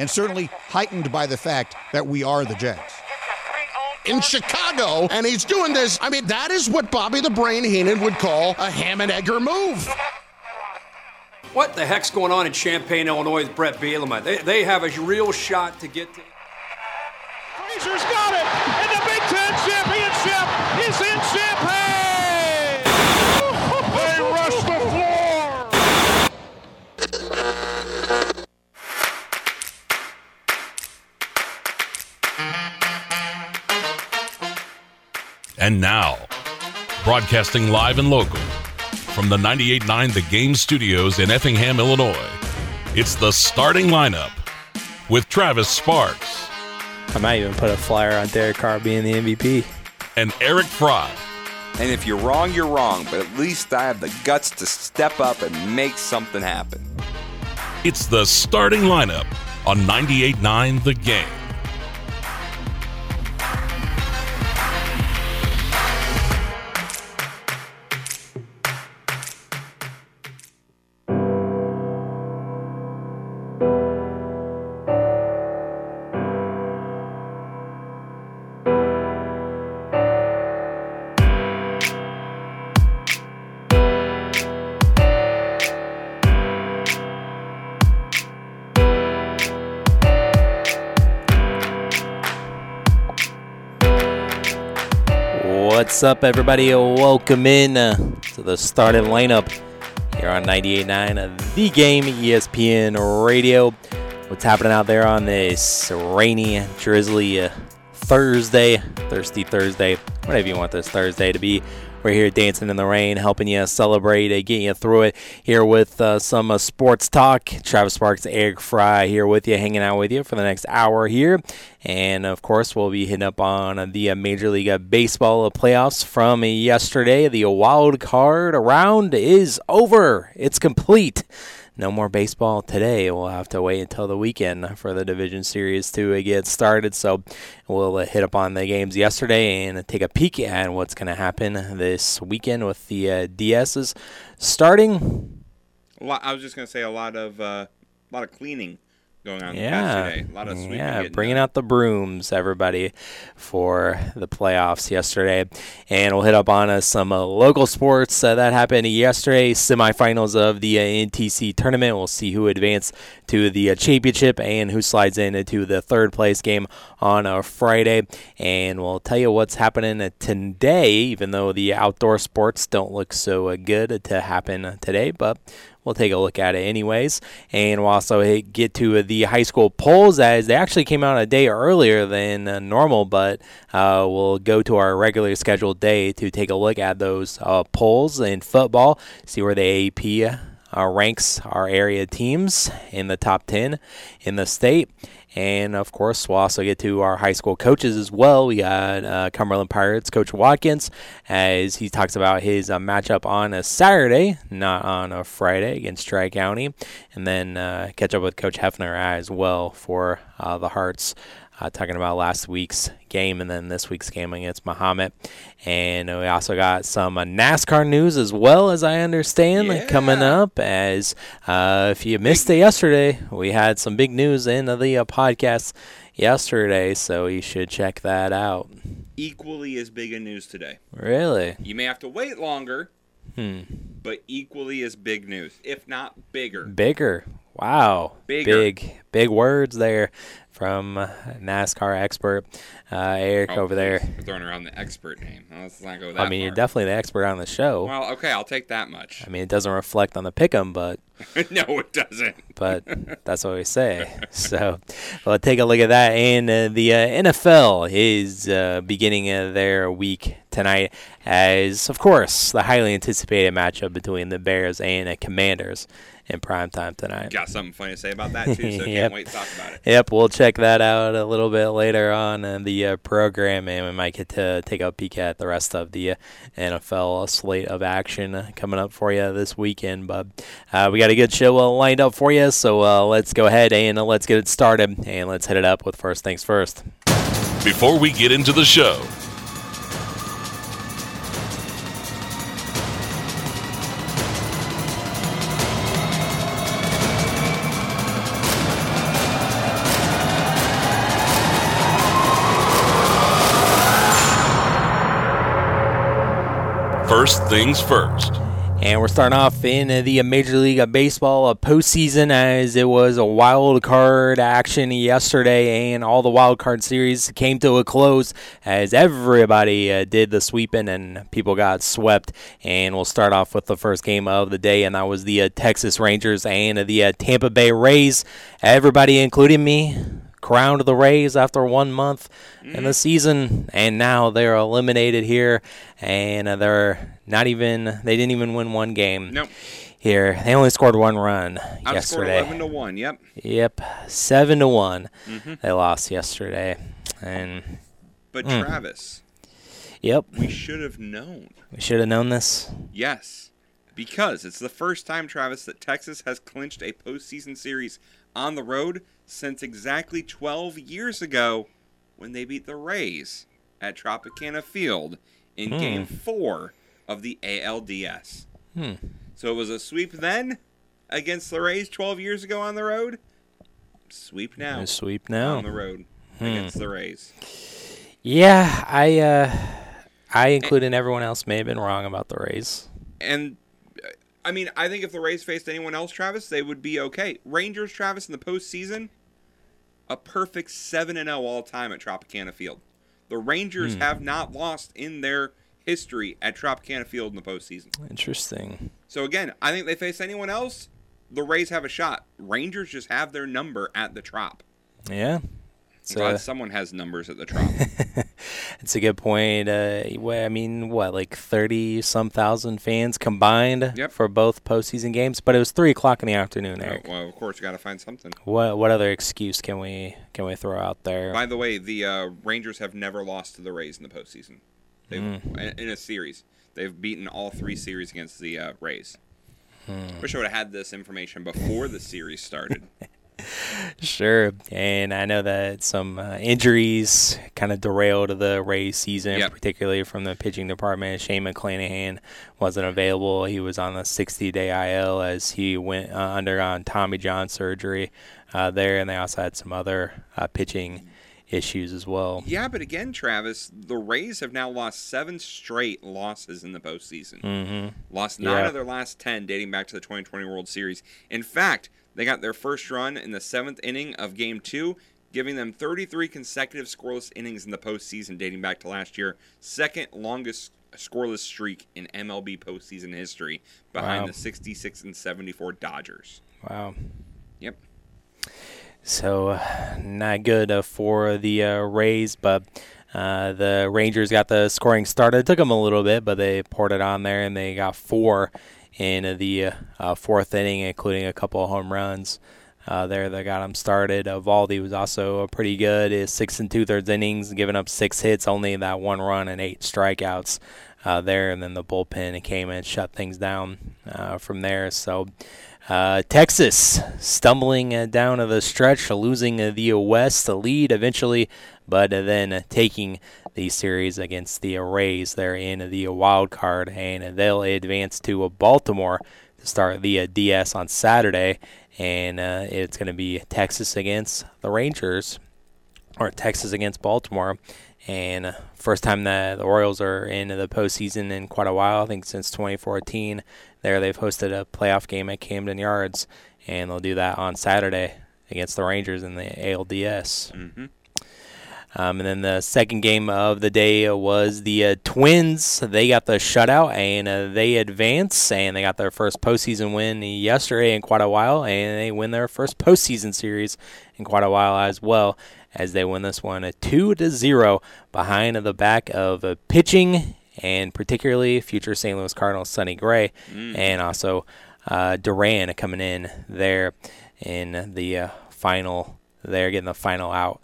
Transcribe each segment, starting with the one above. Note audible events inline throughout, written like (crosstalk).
and certainly heightened by the fact that we are the Jags. In Chicago, and he's doing this. I mean, that is what Bobby the Brain Heenan would call a ham and egger move. What the heck's going on in Champaign, Illinois with Brett Bielema? They, they have a real shot to get to. And now, broadcasting live and local from the 98.9 The Game Studios in Effingham, Illinois, it's the starting lineup with Travis Sparks I might even put a flyer on Derek Carr being the MVP. and Eric Fry. And if you're wrong, you're wrong, but at least I have the guts to step up and make something happen. It's the starting lineup on 98.9 The Game. What's up, everybody? Welcome in uh, to the starting lineup here on 98.9 uh, The Game ESPN Radio. What's happening out there on this rainy, drizzly uh, Thursday, thirsty Thursday, whatever you want this Thursday to be. We're here dancing in the rain, helping you celebrate, uh, getting you through it. Here with uh, some uh, sports talk. Travis Sparks, Eric Fry here with you, hanging out with you for the next hour here. And of course, we'll be hitting up on the uh, Major League uh, Baseball playoffs from yesterday. The wild card round is over, it's complete no more baseball today. We'll have to wait until the weekend for the division series to get started. So we'll uh, hit up on the games yesterday and take a peek at what's going to happen this weekend with the uh, DSs starting. I was just gonna say a lot of uh, a lot of cleaning going on Yeah. A lot of sweeping. yeah, bringing done. out the brooms, everybody, for the playoffs yesterday, and we'll hit up on uh, some uh, local sports uh, that happened yesterday. Semifinals of the uh, NTC tournament. We'll see who advanced to the uh, championship and who slides into the third place game on a Friday, and we'll tell you what's happening uh, today. Even though the outdoor sports don't look so uh, good to happen today, but we'll take a look at it anyways. And we'll also get to the high school polls as they actually came out a day earlier than uh, normal, but uh, we'll go to our regularly scheduled day to take a look at those uh, polls in football, see where the AP uh, ranks our area teams in the top 10 in the state. And of course, we'll also get to our high school coaches as well. We got uh, Cumberland Pirates coach Watkins as he talks about his uh, matchup on a Saturday, not on a Friday against Tri County, and then uh, catch up with Coach Hefner as well for uh, the Hearts. Uh, talking about last week's game and then this week's game against Mahomet. And we also got some uh, NASCAR news as well, as I understand, coming up. As uh, if you missed it yesterday, we had some big news in the uh, podcast yesterday, so you should check that out. equally as big a news today. Really? You may have to wait longer, Hmm. but equally as big news, if not bigger. Bigger. Wow. Bigger. Big, big words there from NASCAR expert uh, Eric Oh, over there. We're throwing around the expert name. Let's not go that I mean, you're definitely the expert on the show. Well, okay, I'll take that much. I mean, it doesn't reflect on the pick'em, but (laughs) no, it doesn't. but (laughs) that's what we say. So, well, take a look at that. And uh, the uh, NFL is uh, beginning uh, their week tonight, as of course the highly anticipated matchup between the Bears and the Commanders in prime time tonight. Got something funny to say about that too, so (laughs) Yep. can't wait to talk about it. Yep, we'll check that out a little bit later on in the uh, program, and we might get to take a peek at the rest of the uh, NFL slate of action uh, coming up for you this weekend. But uh, we got a good show uh, lined up for you, so uh, let's go ahead and uh, let's get it started, and let's hit it up with first things first. Before we get into the show, things first. And we're starting off in the Major League of Baseball postseason as it was a wild card action yesterday, and all the wild card series came to a close as everybody uh, did the sweeping and people got swept. And we'll start off with the first game of the day, and that was the uh, Texas Rangers and the uh, Tampa Bay Rays. Everybody, including me, crowned the Rays after one month in the season, and now they're eliminated here, and uh, they're not even they didn't even win one game. Nope. Here, they only scored one run Outscored yesterday. 11 to 1. Yep. Yep, seven to one. Mm-hmm. They lost yesterday, and But Hmm. Travis, yep, we should have known. we should have known this. Yes. Because it's the first time, Travis, that Texas has clinched a postseason series on the road since exactly 12 years ago when they beat the Rays at Tropicana Field in Game 4 of the ALDS. Hmm. So it was a sweep then against the Rays 12 years ago on the road. Sweep now A sweep now on the road Hmm. against the Rays. Yeah, I, uh, I, including everyone else, may have been wrong about the Rays. And I mean, I think if the Rays faced anyone else, Travis, they would be okay. Rangers, Travis, in the postseason, a perfect seven and zero all time at Tropicana Field. The Rangers hmm. have not lost in their history at Tropicana Field in the postseason. Interesting. So again, I think they face anyone else, the Rays have a shot. Rangers just have their number at the Trop. Yeah. So glad uh, someone has numbers at the Trop. (laughs) it's a good point. Uh, I mean, what, like 30 some thousand fans combined Yep. for both postseason games? But it was 3 o'clock in the afternoon, Oh, Eric. well, of course, you got to find something. What, what other excuse can we can we throw out there? By the way, the uh, Rangers have never lost to the Rays in the postseason. They've in in a series. They've beaten all three series against the uh, Rays. Hmm. Wish I would have had this information before the series started. (laughs) Sure. And I know that some uh, injuries kind of derailed the Rays season, Yep. particularly from the pitching department. Shane McClanahan wasn't available. He was on the 60 day IL as he went uh, undergone Tommy John surgery uh, there. And they also had some other uh, pitching issues as well. yeah, but again, Travis, the Rays have now lost seven straight losses in the postseason. Mm-hmm. Lost nine Yeah. of their last ten, dating back to the 2020 World Series. In fact, they got their first run in the seventh inning of Game Two, giving them 33 consecutive scoreless innings in the postseason, dating back to last year. Second longest scoreless streak in MLB postseason history, behind Wow. the 66 and 74 Dodgers. Wow. Yep. So uh, not good uh, for the uh, Rays, but uh, the Rangers got the scoring started. It took them a little bit, but they poured it on there, and they got four in the uh, fourth inning, including a couple of home runs. Uh, there that got them started. Uh, Valdi was also pretty good. His six and two thirds innings, giving up six hits, only that one run and eight strikeouts uh, there, and then the bullpen came and shut things down uh, from there. So uh, Texas stumbling down to the stretch, losing the West the lead eventually, but then taking the series against the Rays there in the wild card, and they'll advance to Baltimore to start the uh, DS on Saturday, and uh, it's going to be Texas against the Rangers or Texas against Baltimore. And uh, first time that the Orioles are in the postseason in quite a while, I think since 2014. There they've hosted a playoff game at Camden Yards, and they'll do that on Saturday against the Rangers in the ALDS. Mm-hmm. Um, and then the second game of the day was the uh, Twins. They got the shutout and uh, they advance, and they got their first postseason win yesterday in quite a while, and they win their first postseason series in quite a while as well. As they win this one, a two to zero behind the back of uh, pitching, and particularly future St. Louis Cardinals Sonny Gray, and also uh, Duran coming in there in the uh, final. They're getting the final out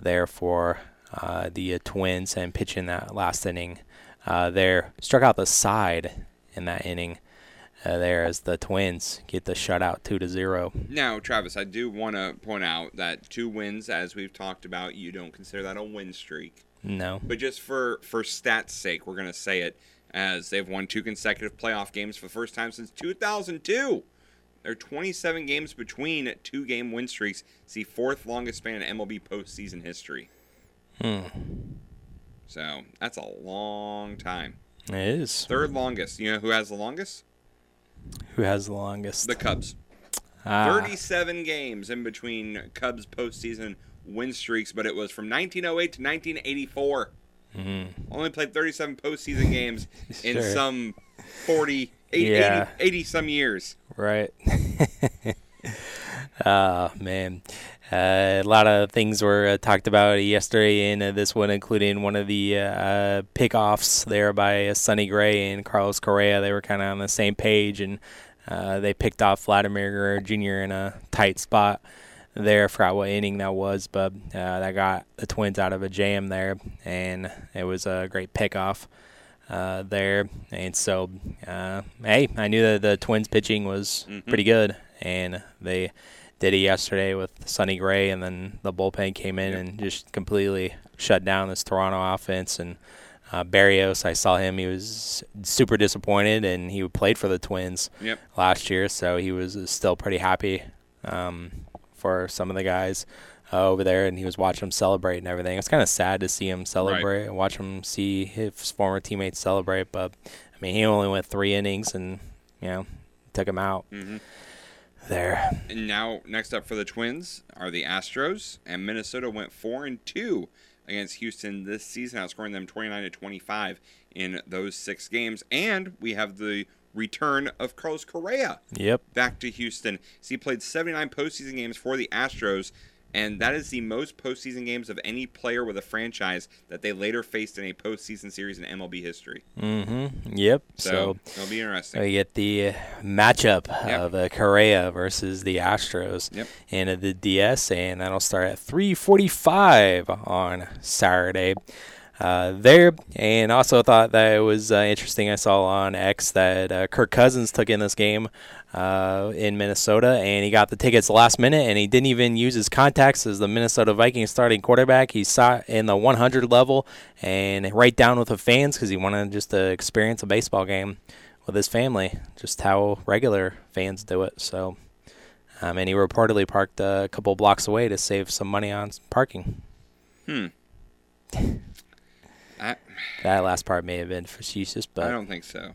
there for uh, the uh, Twins and pitching that last inning. Uh, there struck out the side in that inning. Uh, there as the Twins get the shutout two to zero. Now, Travis, I do want to point out that two wins, as we've talked about, you don't consider that a win streak. No, But just for for stats' sake, we're gonna say it as they've won two consecutive playoff games for the first time since 2002. There are 27 games between two-game win streaks. It's the fourth longest span in MLB postseason history. Hmm. So that's a long time. It is. Third longest. You know who has the longest? Who has the longest? The Cubs. Ah, 37 games in between Cubs postseason win streaks, but it was from 1908 to 1984. Only played 37 postseason games (laughs) in some 40, 80, Yeah. 80, 80 some years. Right. Oh (laughs) man, uh, a lot of things were uh, talked about yesterday in uh, this one, including one of the uh, pickoffs there by uh, Sonny Gray and Carlos Correa. They were kind of on the same page, and uh, they picked off Vladimir Guerrero Jr. in a tight spot there. I forgot what inning that was, but uh, that got the Twins out of a jam there, and it was a great pickoff uh, there. And so, uh, hey, I knew that the Twins pitching was pretty good, and they did it yesterday with Sonny Gray, and then the bullpen came in and just completely shut down this Toronto offense. And uh, Berrios, I saw him; he was super disappointed, and he played for the Twins Yep. last year, so he was still pretty happy um, for some of the guys uh, over there, and he was watching them celebrate and everything. It's kind of sad to see him celebrate and watch him see his former teammates celebrate. But I mean, he only went three innings, and you know, took him out there. And now, next up for the Twins are the Astros, and Minnesota went four and two against Houston this season, outscoring them 29 to 25 in those six games. And we have the return of Carlos Correa Yep. back to Houston. So he played 79 postseason games for the Astros, and that is the most postseason games of any player with a franchise that they later faced in a postseason series in MLB history. Mm-hmm. Yep. So, So. it'll be interesting. We get the uh, matchup Yep. of uh, Correa versus the Astros Yep. in the DS, and that'll start at 3:45 on Saturday. Uh, there, and also thought that it was uh, interesting. I saw on X that uh, Kirk Cousins took in this game uh, in Minnesota, and he got the tickets last minute, and he didn't even use his contacts as the Minnesota Vikings starting quarterback. He sat in the 100 level and right down with the fans because he wanted just to experience a baseball game with his family, just how regular fans do it. So, um, and he reportedly parked a couple blocks away to save some money on parking. (laughs) I, That last part may have been facetious, but I don't think so.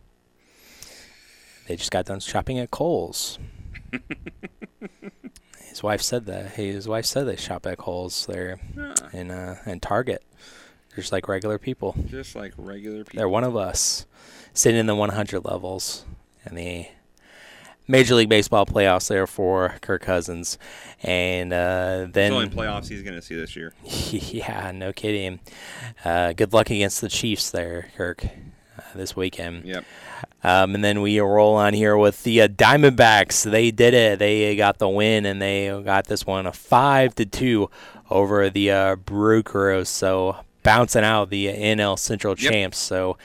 They just got done shopping at Kohl's. (laughs) his wife said that. Hey, His wife said they shop at Kohl's there in uh, in Target, just like regular people. Just like regular people. They're one of us, sitting in the 100 levels in the Major League Baseball playoffs there for Kirk Cousins, and uh, It's then the only playoffs he's going to see this year. (laughs) yeah, no kidding. Uh, good luck against the Chiefs there, Kirk, this weekend. Yep. Um, and then we roll on here with the uh, Diamondbacks. They did it. They got the win, and they got this one a five to two over the uh, Brewers. So bouncing out the NL Central Yep. champs. So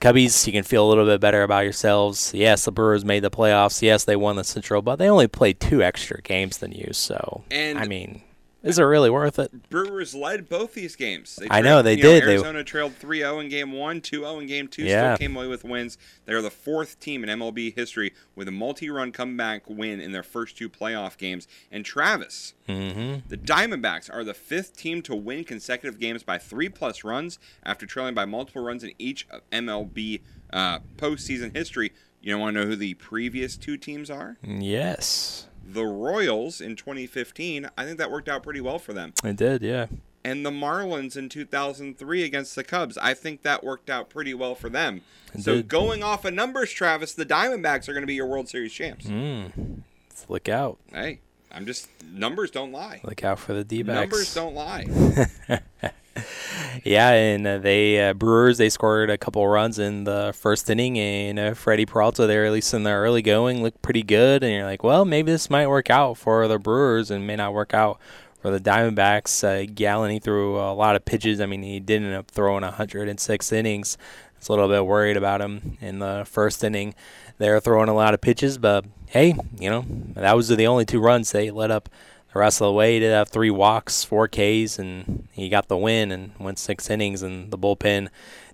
Cubbies, you can feel a little bit better about yourselves. Yes, the Brewers made the playoffs. Yes, they won the Central, but they only played two extra games than you. So And- I mean, is it really worth it? Brewers led both these games. They I know, they you did. They- Arizona trailed 3-0 in game one, 2-0 in game two. Yeah. Still came away with wins. They're the fourth team in MLB history with a multi-run comeback win in their first two playoff games. And Travis, Mm-hmm. the Diamondbacks are the fifth team to win consecutive games by three-plus runs after trailing by multiple runs in each of MLB uh, postseason history. You want to know who the previous two teams are? Yes, The Royals in 2015. I think that worked out pretty well for them it did. Yeah. and the Marlins in 2003 against the Cubs. I think that worked out pretty well for them. It so did. going off of numbers, Travis, the Diamondbacks are going to be your World Series champs. Mm. Look out. Hey, I'm just numbers don't lie. Look out for the D-backs. Numbers don't lie. (laughs) (laughs) Yeah, and uh, they uh, Brewers they scored a couple runs in the first inning, and uh, Freddy Peralta there, at least in the early going, looked pretty good. And you're like, well, maybe this might work out for the Brewers, and may not work out for the Diamondbacks. Uh, Gallen he threw a lot of pitches. I mean, he did end up throwing 106 innings. It's a little bit worried about him in the first inning. They're throwing a lot of pitches, but hey, you know that was the only two runs they let up the rest of the way. He did have three walks, four Ks, and he got the win and went six innings. And the bullpen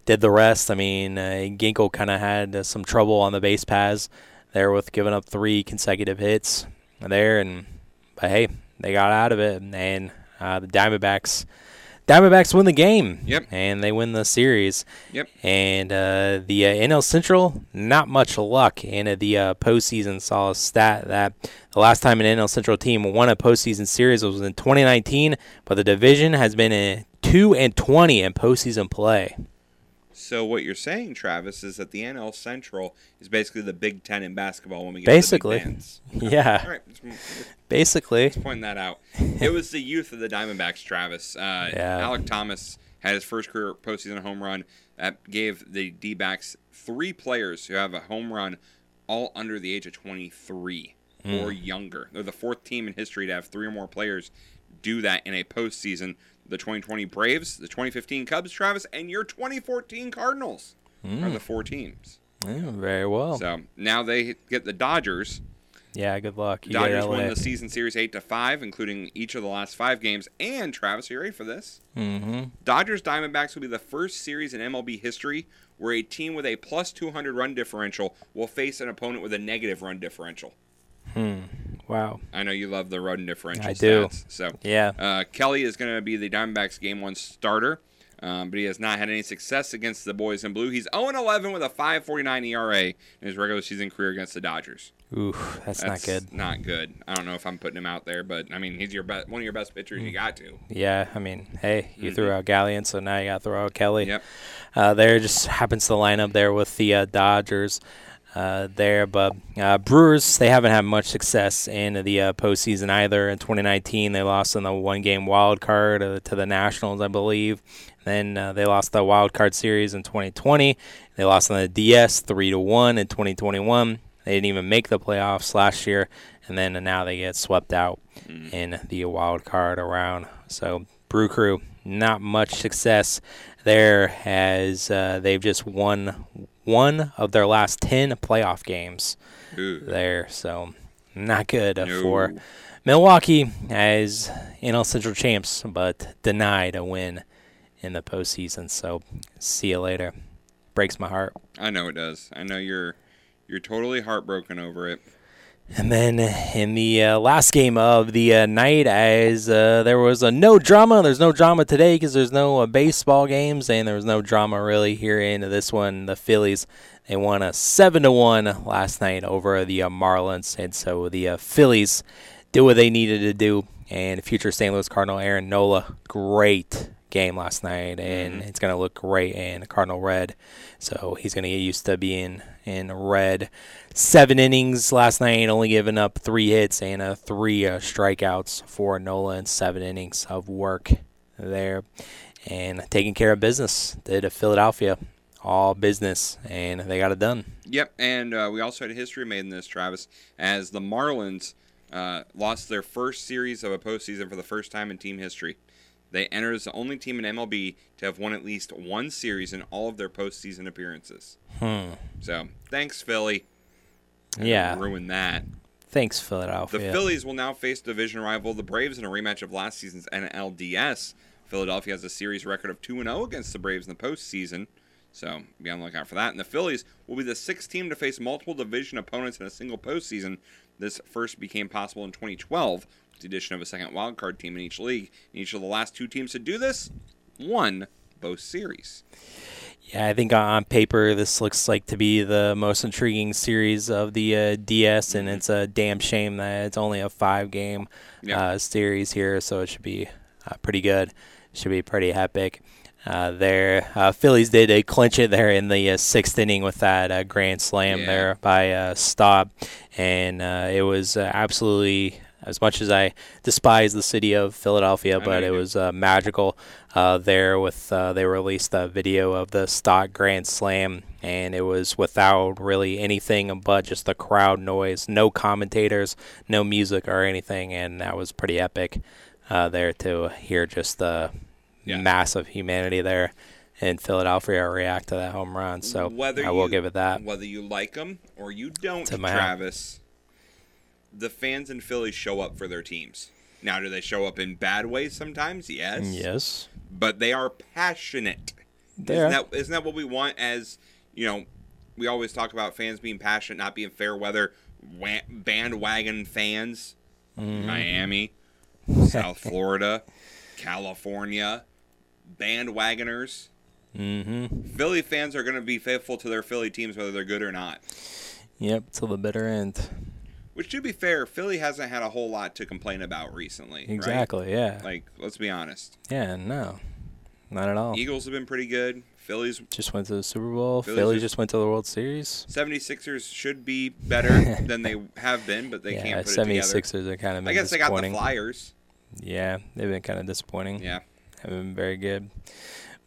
did the rest. I mean, uh, Ginkel kind of had uh, some trouble on the base paths there with giving up three consecutive hits there, and but hey, they got out of it. And uh, the Diamondbacks Diamondbacks win the game. Yep. And they win the series. Yep. And uh, the uh, NL Central, not much luck. And uh, the uh, postseason saw a stat that the last time an NL Central team won a postseason series was in 2019, but the division has been in 2 and 20 in postseason play. So what you're saying, Travis, is that the NL Central is basically the Big Ten in basketball when we get Basically. to the (laughs) Yeah. All right, let's, let's Basically. point that out. It was the youth of the Diamondbacks, Travis. Uh, Yeah. Alek Thomas had his first career postseason home run that gave the D-backs three players who have a home run all under the age of 23 or younger. They're the fourth team in history to have three or more players do that in a postseason. The 2020 Braves, the 2015 Cubs, Travis, and your 2014 Cardinals are the four teams. Yeah, very well. So now they get the Dodgers. yeah, good luck. You Dodgers won the season series eight to five, including each of the last five games. And Travis, are you ready for this? Mm-hmm. Dodgers Diamondbacks will be the first series in MLB history where a team with a plus 200 run differential will face an opponent with a negative run differential. Wow. I know you love the run differential I do. So Yeah. uh, Kelly is going to be the Diamondbacks game one starter, um, but he has not had any success against the boys in blue. He's 0 11 with a 5.49 ERA in his regular season career against the Dodgers. Oof, that's, not good. Not good. I don't know if I'm putting him out there, but I mean, he's your be- one of your best pitchers. Mm. You got to. Yeah, I mean, hey, you threw out Gallen, so now you got to throw out Kelly. Mm-hmm. Yep. Uh, there just happens to line up there with the uh, Dodgers uh, there, but uh, Brewers they haven't had much success in the uh, postseason either. In 2019, they lost in the one-game wild card uh, to the Nationals, I believe. Then uh, they lost the wild card series in 2020. They lost on the DS three to one in 2021. They didn't even make the playoffs last year, and then now they get swept out in the wild card around. So Brew Crew, not much success there, as uh, they've just won one of their last ten playoff games Ooh. there. So not good uh, No. for Milwaukee as NL Central champs, but denied a win in the postseason. So see you later. Breaks my heart. I know it does. I know you're you're totally heartbroken over it. And then in the uh, last game of the uh, night, as uh, there was uh, no drama, there's no drama today because there's no uh, baseball games, and there was no drama really here in this one. The Phillies they won a seven to one last night over the uh, Marlins, and so the uh, Phillies did what they needed to do. And future St. Louis Cardinal Aaron Nola, great game last night, and it's going to look great in Cardinal red. So he's going to get used to being in red. Seven innings last night, only giving up three hits and three uh, strikeouts for Nola in seven innings of work there. And taking care of business. Did a Philadelphia. All business, and they got it done. Yep, and uh, we also had a history made in this, Travis, as the Marlins uh, lost their first series of a postseason for the first time in team history. They enter as the only team in MLB to have won at least one series in all of their postseason appearances. Hmm. So, thanks, Philly. Yeah. Ruin that. Thanks, Philadelphia. The Phillies will now face division rival the Braves in a rematch of last season's NLDS. Philadelphia has a series record of 2 0 against the Braves in the postseason, so be on the lookout for that. And the Phillies will be the sixth team to face multiple division opponents in a single postseason. This first became possible in 2012 with the addition of a second wildcard team in each league. And each of the last two teams to do this won both series. Yeah, I think on paper this looks like to be the most intriguing series of the uh, DS, and it's a damn shame that it's only a five-game Yeah. uh, series here, so it should be uh, pretty good. Should be pretty epic. Uh, there, uh, Phillies did uh, clinch it there in the uh, sixth inning with that uh, grand slam Yeah. there by uh, Stott, and uh, it was uh, absolutely as much as I despise the city of Philadelphia, but it was uh, magical uh, there. With uh, they released a video of the Stott grand slam, and it was without really anything but just the crowd noise, no commentators, no music or anything, and that was pretty epic uh, there to hear just the Yeah. massive humanity there in Philadelphia react to that home run. So whether I will you, give it that. Whether you like them or you don't, Travis, the fans in Philly show up for their teams. Now, do they show up in bad ways sometimes? Yes. Yes. But they are passionate. They isn't that isn't that what we want? As you know, we always talk about fans being passionate, not being fair weather bandwagon fans. Mm-hmm. Miami, (laughs) South Florida, California, bandwagoners. Mm-hmm. Philly fans are going to be faithful to their Philly teams whether they're good or not. Yep, till the bitter end. Which, to be fair, Philly hasn't had a whole lot to complain about recently. right? Exactly. Yeah. Like, let's be honest. yeah. No, not at all. Eagles have been pretty good. Phillies, Just went to the Super Bowl. Phillies Philly just went to the World Series. 76ers should be better (laughs) than they have been, but they yeah, can't put it together. 76ers are kind of I guess they got the. Flyers. Yeah, they've been kind of disappointing. Yeah. haven't been very good.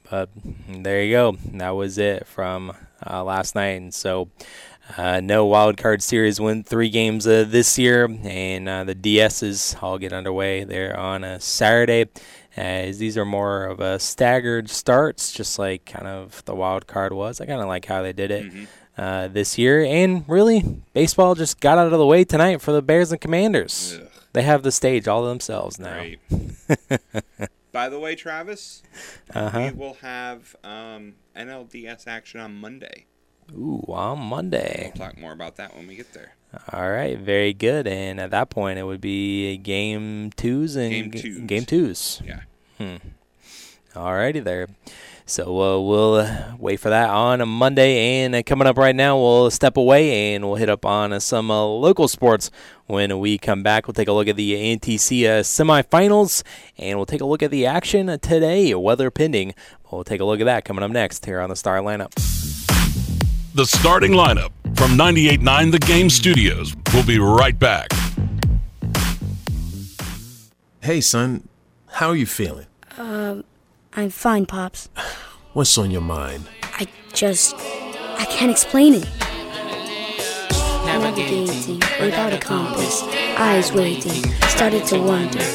But there you go. That was it from uh, last night. And so, uh, no wild card series win three games uh, this year, and uh, the DSs all get underway there on a Saturday. As these are more of a staggered starts, just like kind of the wild card was. I kind of like how they did it uh, this year, and really, baseball just got out of the way tonight for the Bears and Commanders. Ugh. They have the stage all to themselves now. Right. (laughs) By the way, Travis, Uh-huh. we will have um, NLDS action on Monday. Ooh, on Monday. We'll talk more about that when we get there. All right, very good. And at that point, it would be game twos and Game twos. game twos. Yeah. Hmm. All righty there. So uh, we'll uh, wait for that on a Monday. And uh, coming up right now, we'll step away and we'll hit up on uh, some uh, local sports. When we come back, we'll take a look at the NTC uh, semifinals and we'll take a look at the action today, weather pending. We'll take a look at that coming up next here on the Star Lineup. The starting lineup from 98.9 The Game Studios. We'll be right back. Hey, son, how are you feeling? Um, I'm fine, Pops. (sighs) What's on your mind? I just. I can't explain it. Navigating without a compass, eyes waiting, started to wonder.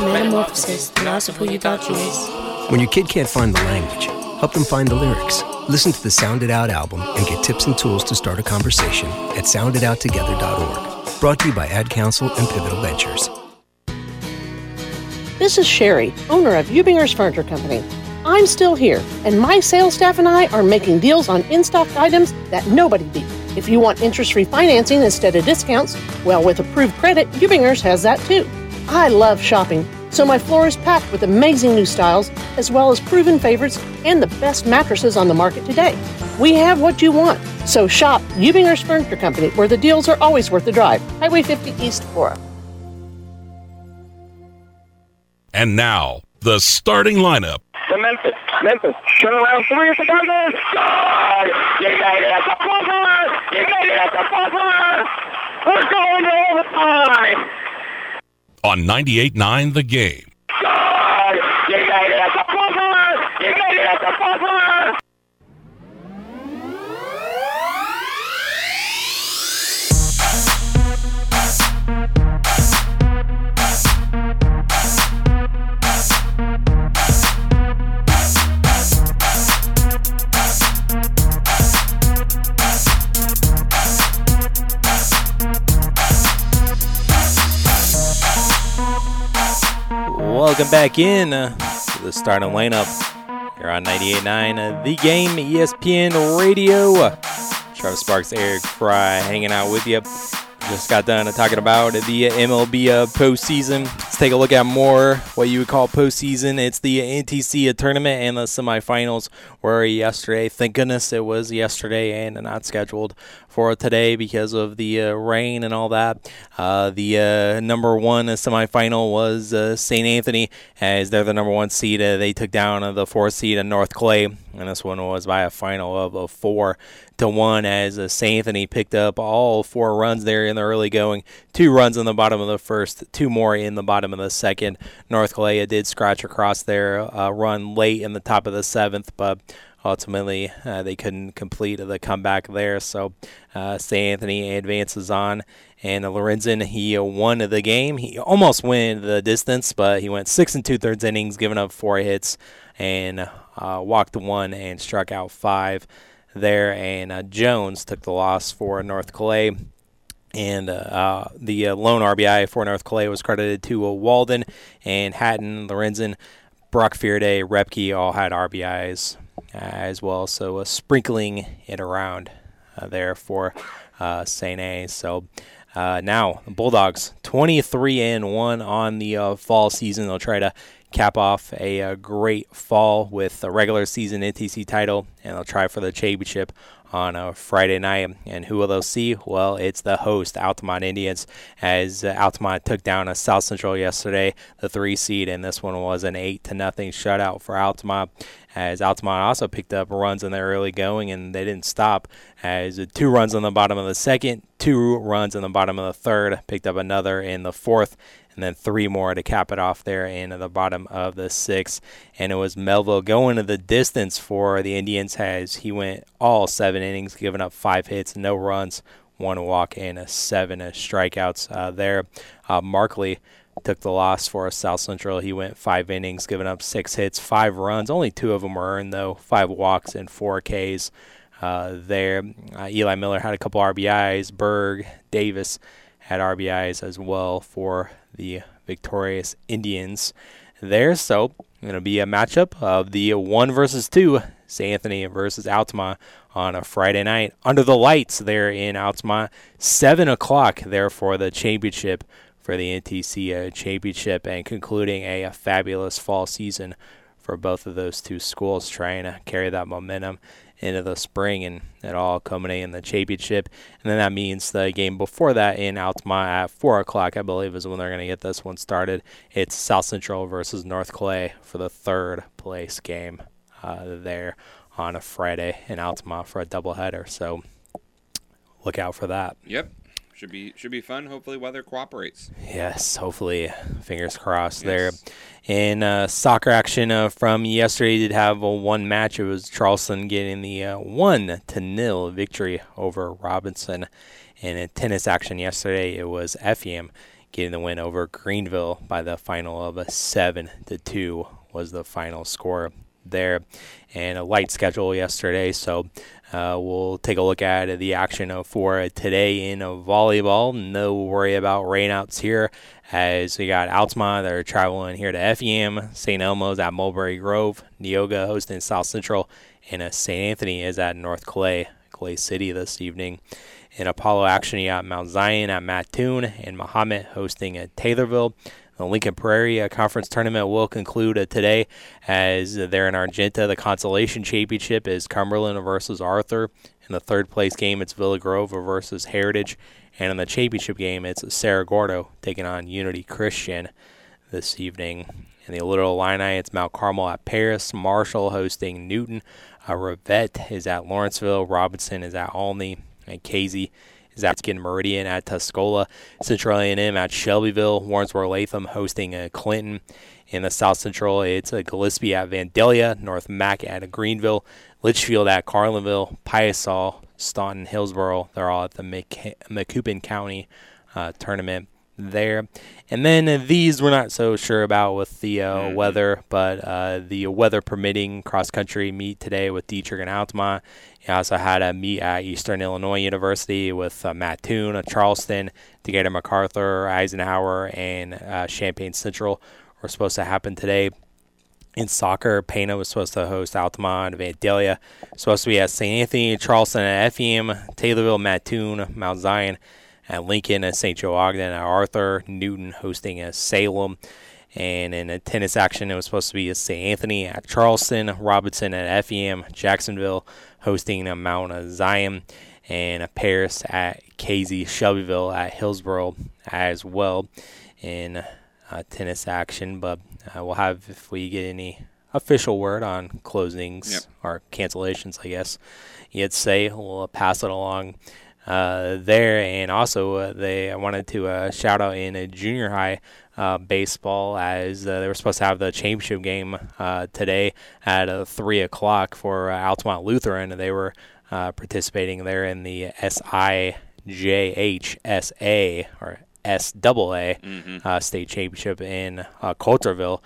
Metamorphosis, the loss of who you thought you was. When your kid can't find the language, help them find the lyrics. Listen to the Sound It Out album and get tips and tools to start a conversation at sounditouttogether.org. Brought to you by Ad Council and Pivotal Ventures. This is Sherry, owner of Ubinger's Furniture Company. I'm still here, and my sales staff and I are making deals on in stock items that nobody beat. If you want interest free financing instead of discounts, well, with approved credit, Ubinger's has that too. I love shopping, so my floor is packed with amazing new styles, as well as proven favorites and the best mattresses on the market today. We have what you want, so shop Ubinger's Furniture Company, where the deals are always worth the drive. Highway 50 East, Flora. And now, the starting lineup. to Memphis. Memphis, turn around three for Douglas. God, you made it at the buzzer. You made it at the buzzer. We're going to overtime. On 98.9 The Game. Welcome back in uh, to the starting lineup. You're on 98.9 uh, The Game, ESPN Radio. Travis Sparks, Eric Fry hanging out with you. Just got done talking about the MLB uh, postseason. Let's take a look at more what you would call postseason. It's the NTC tournament and the semifinals were yesterday. Thank goodness it was yesterday and not scheduled for today because of the uh, rain and all that. Uh, the uh, number one semifinal was uh, St. Anthony, as they're the number one seed. Uh, they took down the fourth seed in North Clay, and this one was by a final of a four to one. As. Anthony picked up all four runs there in the early going, two runs in the bottom of the first, two more in the bottom of the second. North uh, did scratch across their uh, run late in the top of the seventh, but ultimately uh, they couldn't complete the comeback there. So uh, St. Anthony advances on, and Lorenzen he uh, won the game. He almost went the distance, but he went six and two thirds innings, giving up four hits, and uh, walked one and struck out five there. And uh, Jones took the loss for North Clay. And uh, the uh, lone RBI for North Clay was credited to uh, Walden and Hatton, Lorenzen, Brock Fearday, Repke all had RBIs uh, as well. So uh, sprinkling it around uh, there for uh, St. A. So uh, now the Bulldogs 23 and one on the uh, fall season. They'll try to cap off a, a great fall with a regular season NTC title, and they'll try for the championship on a Friday night. And who will they see? Well, it's the host, Altamont Indians, as uh, Altamont took down a South Central yesterday, the three seed, and this one was an eight to nothing shutout for Altamont. As Altamont also picked up runs in the early going, and they didn't stop. As two runs on the bottom of the second, two runs in the bottom of the third, picked up another in the fourth, and then three more to cap it off there in the bottom of the sixth. And it was Melville going to the distance for the Indians as he went all seven innings, giving up five hits, no runs, one walk, and a seven strikeouts uh, there. Uh, Markley took the loss for South Central. He went five innings, giving up six hits, five runs. Only two of them were earned, though. Five walks and four Ks uh, there. Uh, Eli Miller had a couple RBIs. Berg, Davis had RBIs as well for the victorious Indians there. So going to be a matchup of the one versus two, St. Anthony versus Altamont on a Friday night under the lights there in Altamont. Seven o'clock there for the championship for the NTC championship and concluding a, a fabulous fall season for both of those two schools, trying to carry that momentum into the spring and it all culminate in the championship. And then that means the game before that in Altamont at 4 o'clock, I believe, is when they're going to get this one started. It's South Central versus North Clay for the third place game uh, there on a Friday in Altamont for a doubleheader. So look out for that. Yep. Should be should be fun. Hopefully, weather cooperates. Yes, hopefully, fingers crossed yes. there. In uh, soccer action uh, from yesterday, did have a one match. It was Charleston getting the uh, one to nil victory over Robinson. And in tennis action yesterday, it was Effingham getting the win over Greenville by the final of a seven to two was the final score there. And a light schedule yesterday, so uh, we'll take a look at the action for today in volleyball. No worry about rainouts here, as we got Altamont that are traveling here to FEM, St. Elmo's at Mulberry Grove, Neoga hosting South Central, and St. Anthony is at North Clay, Clay City this evening. In Apollo action, you got Mount Zion at Mattoon, and Mahomet hosting at Taylorville. The Lincoln Prairie uh, Conference Tournament will conclude uh, today as they're in Argenta. The Consolation Championship is Cumberland versus Arthur. In the third place game, it's Villa Grove versus Heritage. And in the championship game, it's Cerro Gordo taking on Unity Christian this evening. In the Little Illini, it's Mount Carmel at Paris, Marshall hosting Newton, uh, Rivette is at Lawrenceville, Robinson is at Olney, and Casey at Meridian at Tuscola, Central A&M at Shelbyville, Warrensburg Latham hosting a Clinton. In the South Central, it's a Gillespie at Vandalia, North Mac at Greenville, Litchfield at Carlinville, Piasol, Staunton, Hillsboro. They're all at the Macoupin County uh, tournament there. And then these we're not so sure about with the uh, mm-hmm. weather, but uh, the weather permitting cross country meet today with Dieterich and Altamont. He also had a meet at Eastern Illinois University with uh, Mattoon, Charleston, Decatur MacArthur, Eisenhower, and uh, Champaign Central were supposed to happen today. In soccer, Pana was supposed to host Altamont, Vandalia, supposed to be at St. Anthony, Charleston at Effingham, Taylorville, Mattoon, Mount Zion at Lincoln, at St. Joe Ogden, at Arthur, Newton hosting at Salem. And in a tennis action, it was supposed to be at St. Anthony at Charleston, Robinson at FEM, Jacksonville hosting a Mount Zion, and a Paris at Casey, Shelbyville at Hillsboro as well in uh, tennis action. But uh, we'll have, if we get any official word on closings yep. or cancellations, I guess you'd say, we'll pass it along uh, there. And also, uh, they I wanted to uh, shout out in a junior high uh, baseball as uh, they were supposed to have the championship game uh, today at uh, 3 o'clock for uh, Altamont Lutheran. They were uh, participating there in the SIJHSA or SAA mm-hmm. state championship in uh, Coulterville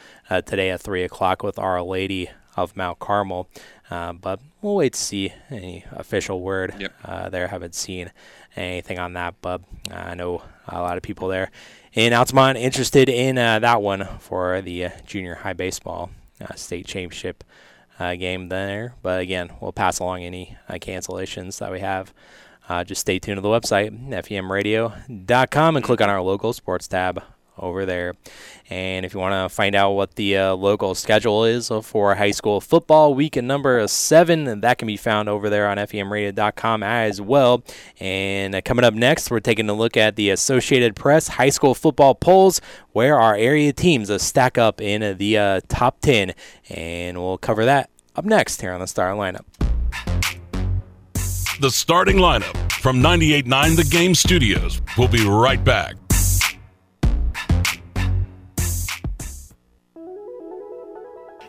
today at 3 o'clock with Our Lady of Mount Carmel. But we'll wait to see any official word yep. there. Haven't seen anything on that, but I know a lot of people there in Altamont interested in uh, that one for the uh, junior high baseball uh, state championship uh, game there. But again, we'll pass along any uh, cancellations that we have. Uh, just stay tuned to the website, femradio.com, and click on our local sports tab over there. And if you want to find out what the uh, local schedule is for high school football, week in number seven, that can be found over there on FEMradio.com as well. And uh, coming up next, we're taking a look at the Associated Press high school football polls, where our area teams uh, stack up in the uh, top 10. And we'll cover that up next here on the Star Lineup. The starting lineup from 98.9 The Game Studios. We'll be right back.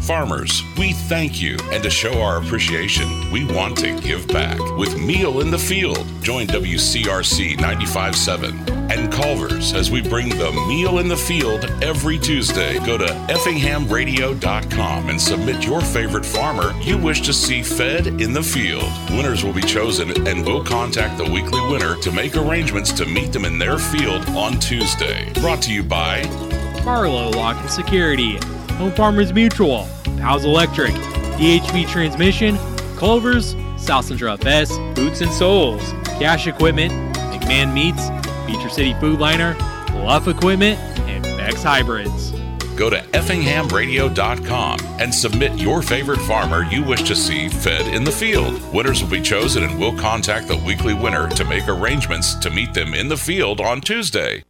Farmers, we thank you, and to show our appreciation, we want to give back with Meal in the Field. Join WCRC 95.7 and Culver's as we bring the Meal in the Field every Tuesday. Go to effinghamradio.com and submit your favorite farmer you wish to see fed in the field. Winners will be chosen, and we'll contact the weekly winner to make arrangements to meet them in their field on Tuesday. Brought to you by Barlow Lock and Security. Home Farmers Mutual, Powell's Electric, DHV Transmission, Culver's, South Central FS, Boots and Soles, Cash Equipment, McMahon Meats, Beecher City Food Liner, Bluff Equipment, and Beck's Hybrids. Go to effinghamradio.com and submit your favorite farmer you wish to see fed in the field. Winners will be chosen and we'll contact the weekly winner to make arrangements to meet them in the field on Tuesday.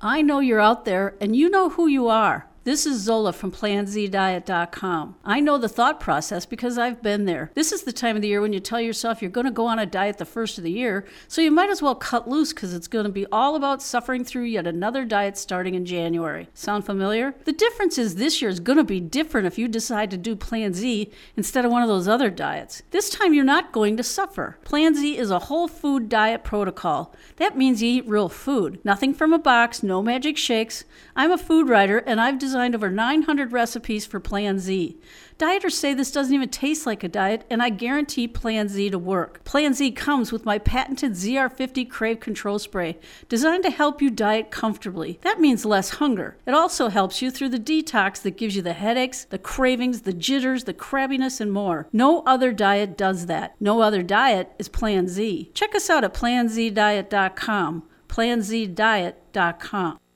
I know you're out there and you know who you are. This is Zola from PlanZDiet.com. I know the thought process because I've been there. This is the time of the year when you tell yourself you're going to go on a diet the first of the year, so you might as well cut loose because it's going to be all about suffering through yet another diet starting in January. Sound familiar? The difference is this year is going to be different if you decide to do Plan Z instead of one of those other diets. This time you're not going to suffer. Plan Z is a whole food diet protocol. That means you eat real food. Nothing from a box, no magic shakes. I'm a food writer and I've designed over 900 recipes for Plan Z. Dieters say this doesn't even taste like a diet, and I guarantee Plan Z to work. Plan Z comes with my patented ZR50 Crave Control Spray, designed to help you diet comfortably. That means less hunger. It also helps you through the detox that gives you the headaches, the cravings, the jitters, the crabbiness, and more. No other diet does that. No other diet is Plan Z. Check us out at planzdiet.com. planzdiet.com.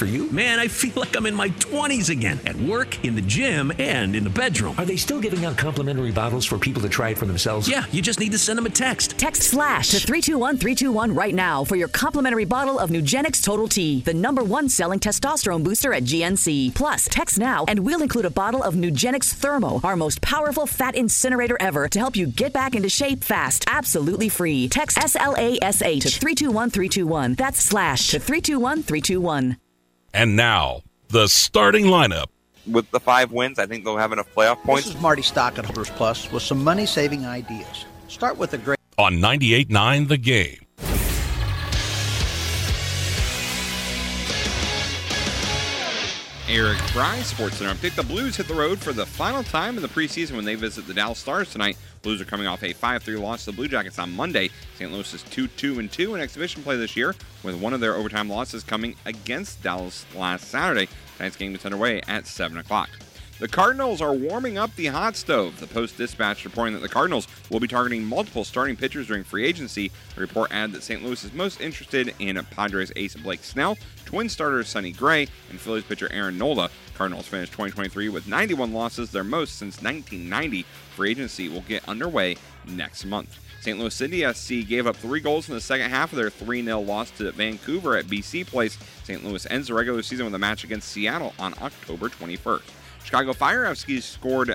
for you? Man, I feel like I'm in my 20s again at work, in the gym, and in the bedroom. Are they still giving out complimentary bottles for people to try it for themselves? Yeah, you just need to send them a text. Text SLASH to 321 321 right now for your complimentary bottle of Nugenix Total T, the number one selling testosterone booster at GNC. Plus, text now and we'll include a bottle of Nugenix Thermo, our most powerful fat incinerator ever to help you get back into shape fast. Absolutely free. Text SLASH to 321 321. That's slash to 321 321. And now, the starting lineup. With the five wins, I think they'll have enough playoff points. This is Marty Stock at Holders Plus with some money saving ideas. Start with a great. On 98.9 The Game. Eric Fry, Sports Center update. The Blues hit the road for the final time in the preseason when they visit the Dallas Stars tonight. Blues are coming off a 5-3 loss to the Blue Jackets on Monday. St. Louis is 2-2 and 2 in exhibition play this year, with one of their overtime losses coming against Dallas last Saturday. Tonight's game is underway at 7 o'clock. The Cardinals are warming up the hot stove. The Post Dispatch reporting that the Cardinals will be targeting multiple starting pitchers during free agency. The report added that St. Louis is most interested in Padres ace Blake Snell, Twin starter Sonny Gray, and Phillies pitcher Aaron Nola. Cardinals finished 2023 with 91 losses, their most since 1990. Free agency will get underway next month. St. Louis City SC gave up three goals in the second half of their 3 0 loss to Vancouver at BC Place. St. Louis ends the regular season with a match against Seattle on October 21st. Chicago Fire FC scored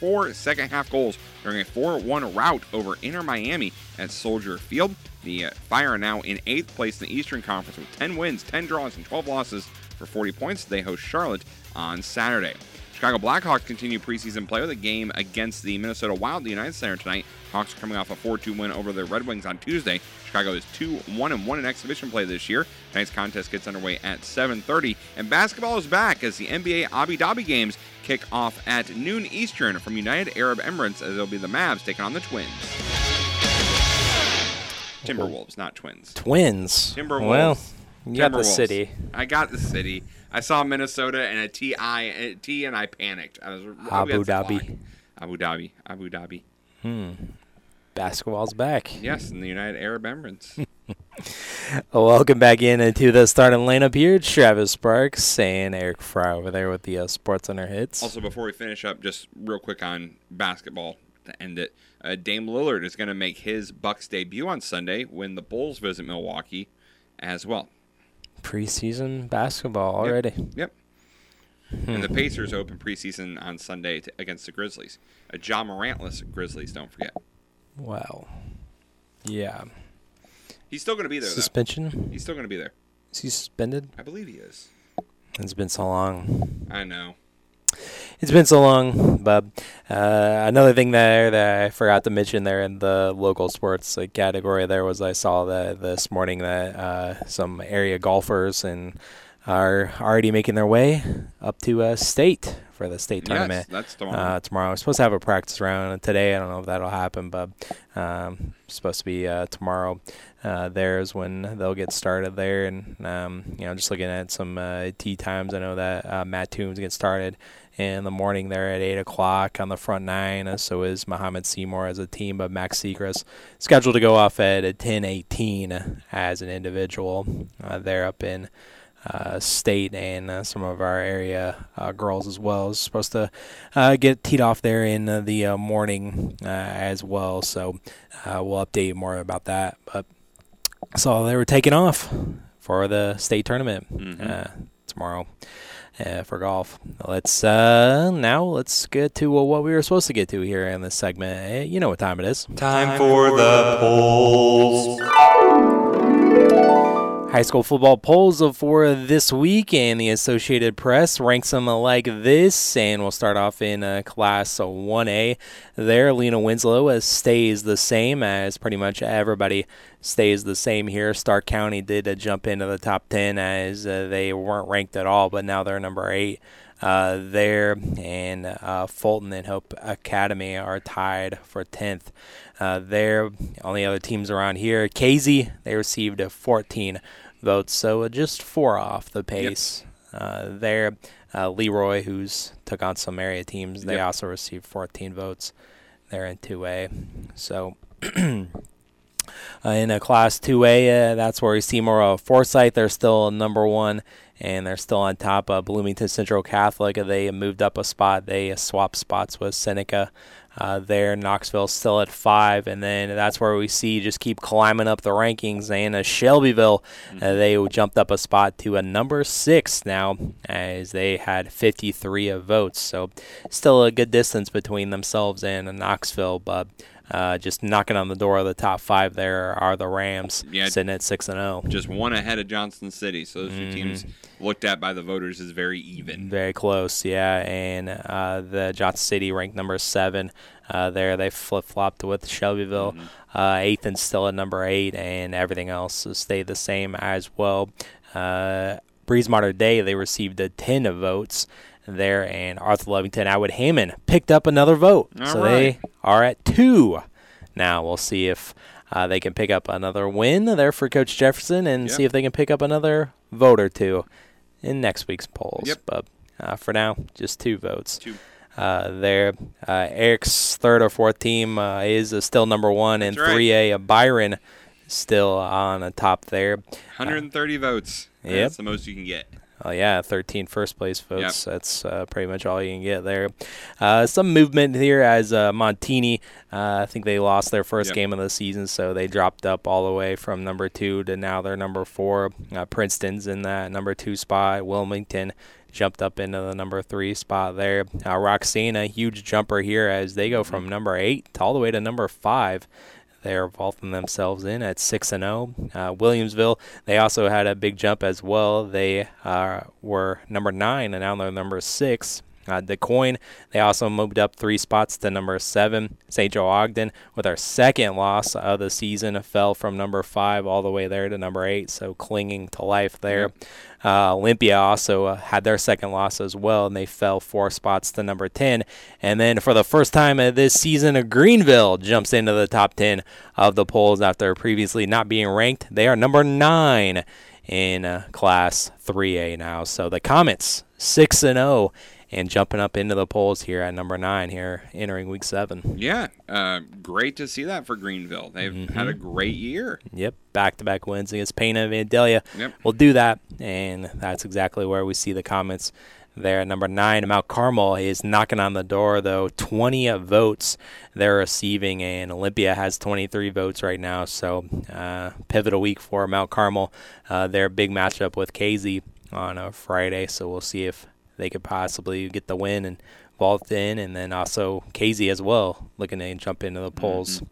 four second half goals during a 4 1 rout over Inter Miami at Soldier Field. The Fire are now in eighth place in the Eastern Conference with 10 wins, 10 draws, and 12 losses for 40 points. They host Charlotte on Saturday. Chicago Blackhawks continue preseason play with a game against the Minnesota Wild at the United Center tonight. Hawks are coming off a 4-2 win over the Red Wings on Tuesday. Chicago is 2-1 and 1 in exhibition play this year. Tonight's contest gets underway at 7:30, and basketball is back as the NBA Abu Dhabi games kick off at noon Eastern from United Arab Emirates as it'll be the Mavs taking on the Twins. Timberwolves, not Twins. Twins. Timberwolves. Well, you got the city. I got the city. I saw Minnesota and a T I a T and I panicked. I was Abu Dhabi. Abu Dhabi. Abu Dhabi. Hmm. Basketball's back. Yes, in the United Arab Emirates. (laughs) (laughs) Welcome back in into the starting lineup here. Travis Sparks and Eric Fry over there with the uh, Sports Center hits. also, before we finish up, just real quick on basketball to end it. Uh, Dame Lillard is going to make his Bucks debut on Sunday when the Bulls visit Milwaukee, as well. Preseason basketball already. Yep. And the Pacers open preseason on Sunday to, against the Grizzlies. A Ja Morantless Grizzlies, don't forget. Wow. Yeah. He's still going to be there. though. Suspension? He's still going to be there. Is he suspended? I believe he is. It's been so long. I know. It's been so long, but uh, another thing there that I forgot to mention there in the local sports uh, category there was I saw that this morning that uh, some area golfers and are already making their way up to uh, state for the state tournament. Yes, that's tomorrow. Uh, tomorrow. We're supposed to have a practice round today. I don't know if that'll happen, but um, it's supposed to be uh, tomorrow. Uh, there's when they'll get started there, and um, you know, just looking at some uh, tee times. I know that uh, Matt Toombs gets started in the morning there at eight o'clock on the front nine. So is Mahomet-Seymour as a team, but Max Seacrest scheduled to go off at ten eighteen as an individual. Uh, there up in uh, state and uh, some of our area uh, girls as well is supposed to uh, get teed off there in uh, the uh, morning as well. So we'll update more about that. But so they were taking off for the state tournament uh, tomorrow. Uh, for golf, let's uh, now let's get to uh, what we were supposed to get to here in this segment. You know what time it is. Time for the polls. High school football polls for this week, and the Associated Press ranks them like this. And we'll start off in uh, Class 1A. There, Lena Winslow uh, stays the same as pretty much everybody stays the same here. Stark County did uh, jump into the top 10 as uh, they weren't ranked at all, but now they're number 8 uh, there, and uh, Fulton and Hope Academy are tied for 10th. Uh, there, only other teams around here, Casey, they received uh, 14 votes, so uh, just four off the pace. Uh, there, uh, Leroy, who's took on some area teams, they Yep. also received 14 votes. They're in 2A, so. (clears throat) Uh, in a Class 2A, uh, that's where we see more of Forsyth, they're still number one, and they're still on top. of Bloomington Central Catholic, they moved up a spot. They swapped spots with Seneca. Uh, there, Knoxville still at five, and then that's where we see just keep climbing up the rankings. And uh, Shelbyville, uh, they jumped up a spot to a number six now, as they had 53 of votes. So still a good distance between themselves and uh, Knoxville, but uh, just knocking on the door of the top five there are the Rams, Yeah. sitting at six and oh. zero. Just one ahead of Johnson City. So those two teams looked at by the voters is very even. Very close, yeah. And uh, the Johnson City ranked number seven. Uh, there they flip flopped with Shelbyville. Uh, eighth and still at number eight, and everything else stayed the same as well. Uh, Breese Day, they received a 10 of votes there, and Arthur Lovington, Atwood Hammond picked up another vote. All so right. they are at two. Now we'll see if uh, they can pick up another win there for Coach Jefferson and Yep. see if they can pick up another vote or two in next week's polls. Yep. But uh, for now, just two votes. Two. Uh, there, uh, Eric's third or fourth team uh, is uh, still number one, and right. 3A uh, Byron still on the top there. 130 votes. Yep. That's the most you can get. Oh yeah, 13 first place votes. That's uh, pretty much all you can get there. Uh, some movement here as uh, Montini. Uh, I think they lost their first Yep. game of the season, so they dropped up all the way from number two to now they're number four. Uh, Princeton's in that number two spot. Wilmington jumped up into the number three spot there. Uh, Roxana, huge jumper here as they go from number eight all the way to number five. They're vaulting themselves in at six and zero. Uh, Williamsville, they also had a big jump as well. They uh, were number nine, and now they're number six. Uh, coin. they also moved up three spots to number seven. St. Joe Ogden, with our second loss of the season, fell from number five all the way there to number eight, so clinging to life there. Uh, Olympia also uh, had their second loss as well, and they fell four spots to number 10. And then for the first time this season, Greenville jumps into the top 10 of the polls after previously not being ranked. They are number nine in uh, Class 3A now. So the Comets, 6 and 0, and jumping up into the polls here at number nine here entering week seven. Yeah, uh, great to see that for Greenville. They've had a great year. Yep, back to back wins against Pana and Vandalia. Yep. We'll do that, and that's exactly where we see the Comets there. at Number nine, Mount Carmel is knocking on the door, though. 20 votes they're receiving, and Olympia has 23 votes right now. So, uh, pivotal week for Mount Carmel. Uh, their big matchup with Casey on a Friday, so we'll see if they could possibly get the win and vault in, and then also Casey as well, looking to jump into the polls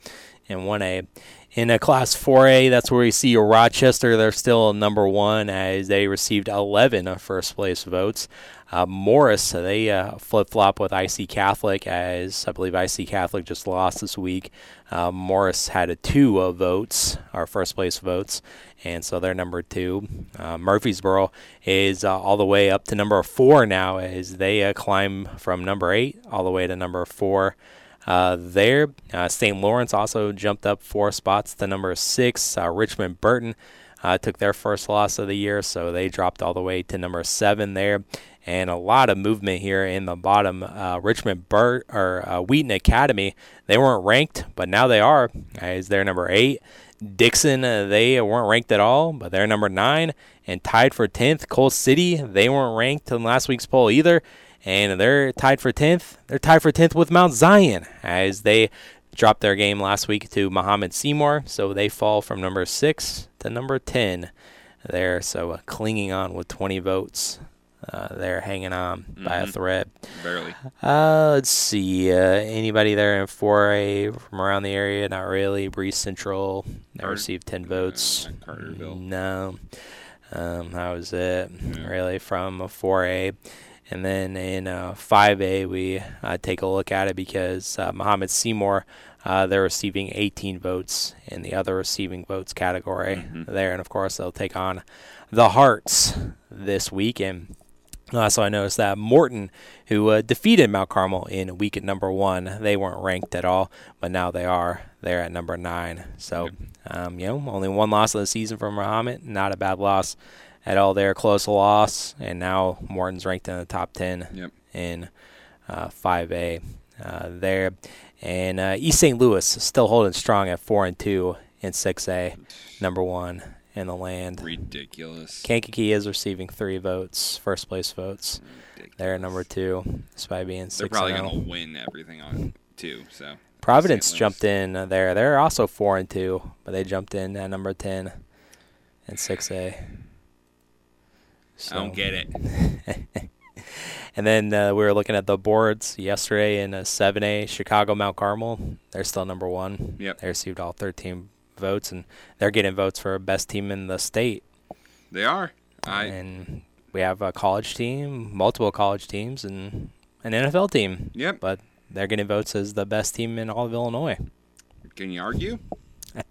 in 1A. In a Class 4A, that's where we see Rochester. They're still number one as they received 11 of first place votes. Uh, Morris, they uh, flip flop with IC Catholic as I believe IC Catholic just lost this week. Uh, Morris had a two of votes, our first place votes, and so they're number two. Uh, Murphysboro is uh, all the way up to number four now as they uh, climb from number eight all the way to number four. Uh, there, uh, St. Lawrence also jumped up four spots to number six. Uh, Richmond Burton took their first loss of the year, so they dropped all the way to number seven there. And a lot of movement here in the bottom. Richmond Burt or Wheaton Academy, they weren't ranked, but now they are as they're number eight. Dixon, uh, they weren't ranked at all, but they're number nine and tied for 10th. Coal City, they weren't ranked in last week's poll either, and they're tied for 10th. They're tied for 10th with Mount Zion as they dropped their game last week to Mahomet-Seymour, so they fall from number six to number 10 there. So uh, clinging on with 20 votes. Uh, they're hanging on by a Mhm. thread. Barely. Uh, let's see. Uh, anybody there in 4A from around the area? Not really. Breese Central. Carter- received 10 votes. Carterville. No. Um, that was it, really, from a 4A. And then in uh, 5A, we uh, take a look at it because uh, Mahomet-Seymour, uh, they're receiving 18 votes in the other receiving votes category there. And of course, they'll take on the Hearts this week. And also, I noticed that Morton, who uh, defeated Mount Carmel in week at number one, they weren't ranked at all, but now they are. They're at number nine. So, um, you know, only one loss of the season for Mahomet. Not a bad loss at all there. Close loss. And now Morton's ranked in the top 10 Yep. in uh, 5A uh, there. And uh, East St. Louis still holding strong at 4 and 2 in 6A, number one in the land. Ridiculous. Kankakee is receiving three votes, first place votes. They're number two, despite being six. They're probably going oh. to win everything on two. So Providence jumped in there. They're also four and two, but they jumped in at number ten and six A. (sighs) I don't get it. (laughs) and then uh, we were looking at the boards yesterday in uh, seven A. Chicago Mount Carmel, they're still number one. Yep. They received all thirteen votes, and they're getting votes for best team in the state. They are. I and we have a college team, multiple college teams, and an NFL team. Yep. But they're getting votes as the best team in all of Illinois. can you argue? (laughs) I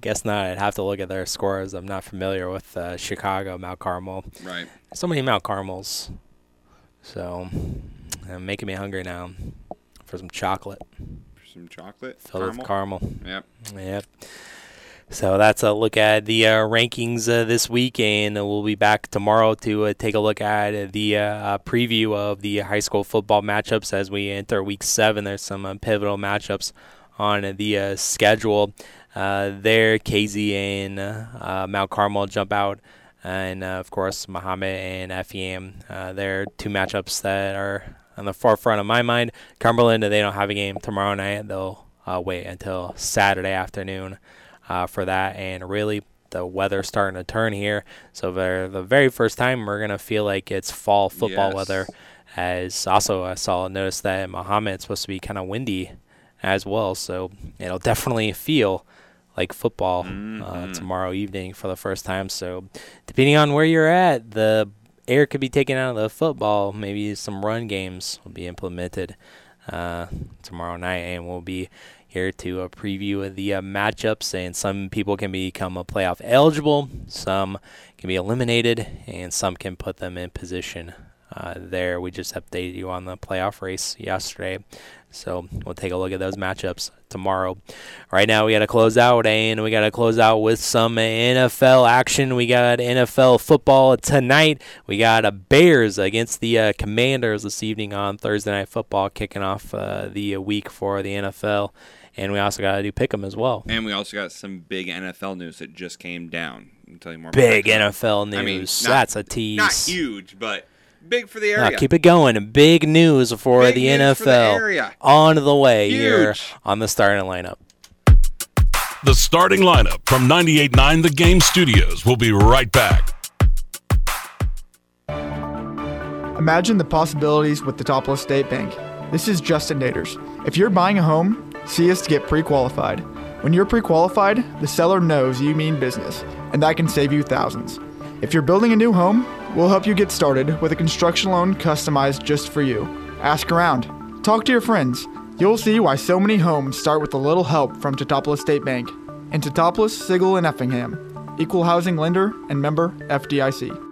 guess not. I'd have to look at their scores. I'm not familiar with uh, Chicago, Mount Carmel. Right. So many Mount Carmels. So, uh, making me hungry now for some chocolate. For some chocolate. Filled with caramel. Yep. Yep. So that's a look at the uh, rankings uh, this week, and we'll be back tomorrow to uh, take a look at the uh, preview of the high school football matchups as we enter week seven. There's some uh, pivotal matchups on the uh, schedule. there, Casey and Mount Carmel jump out, and of course, Mahomet and FEM. they're two matchups that are on the forefront of my mind. Cumberland, they don't have a game tomorrow night. They'll wait until Saturday afternoon uh, for that. And really, the weather's starting to turn here. So for the very first time, we're gonna feel like it's fall football Yes. weather. As also, I saw notice that in Mahomet it's supposed to be kind of windy as well. So it'll definitely feel like football uh, tomorrow evening for the first time. So depending on where you're at, the air could be taken out of the football. Maybe some run games will be implemented uh, tomorrow night, and we'll be here to a preview of the uh, matchups. And some people can become a playoff eligible, some can be eliminated, and some can put them in position. Uh, there, we just updated you on the playoff race yesterday, so we'll take a look at those matchups tomorrow. Right now, we got to close out, and we got to close out with some NFL action. We got NFL football tonight. We got a Bears against the uh, Commanders this evening on Thursday Night Football, kicking off uh, the week for the NFL. And we also got to do pick 'em as well. And we also got some big NFL news that just came down. I'll tell you more. Big about that. NFL I mean, news. not- That's a tease. Not huge, but big for the No, area. keep it going. Big news for Big the news NFL for the area. on the way here on the starting lineup. The starting lineup from 98.9 The Game Studios We'll be right back. Imagine the possibilities with the Teutopolis State Bank. This is Justin Naders. If you're buying a home, see us to get pre qualified. When you're pre qualified, the seller knows you mean business, and that can save you thousands. If you're building a new home, we'll help you get started with a construction loan customized just for you. Ask around, talk to your friends. You'll see why so many homes start with a little help from Teutopolis State Bank. And Teutopolis, Sigel, and Effingham. Equal housing lender and member FDIC.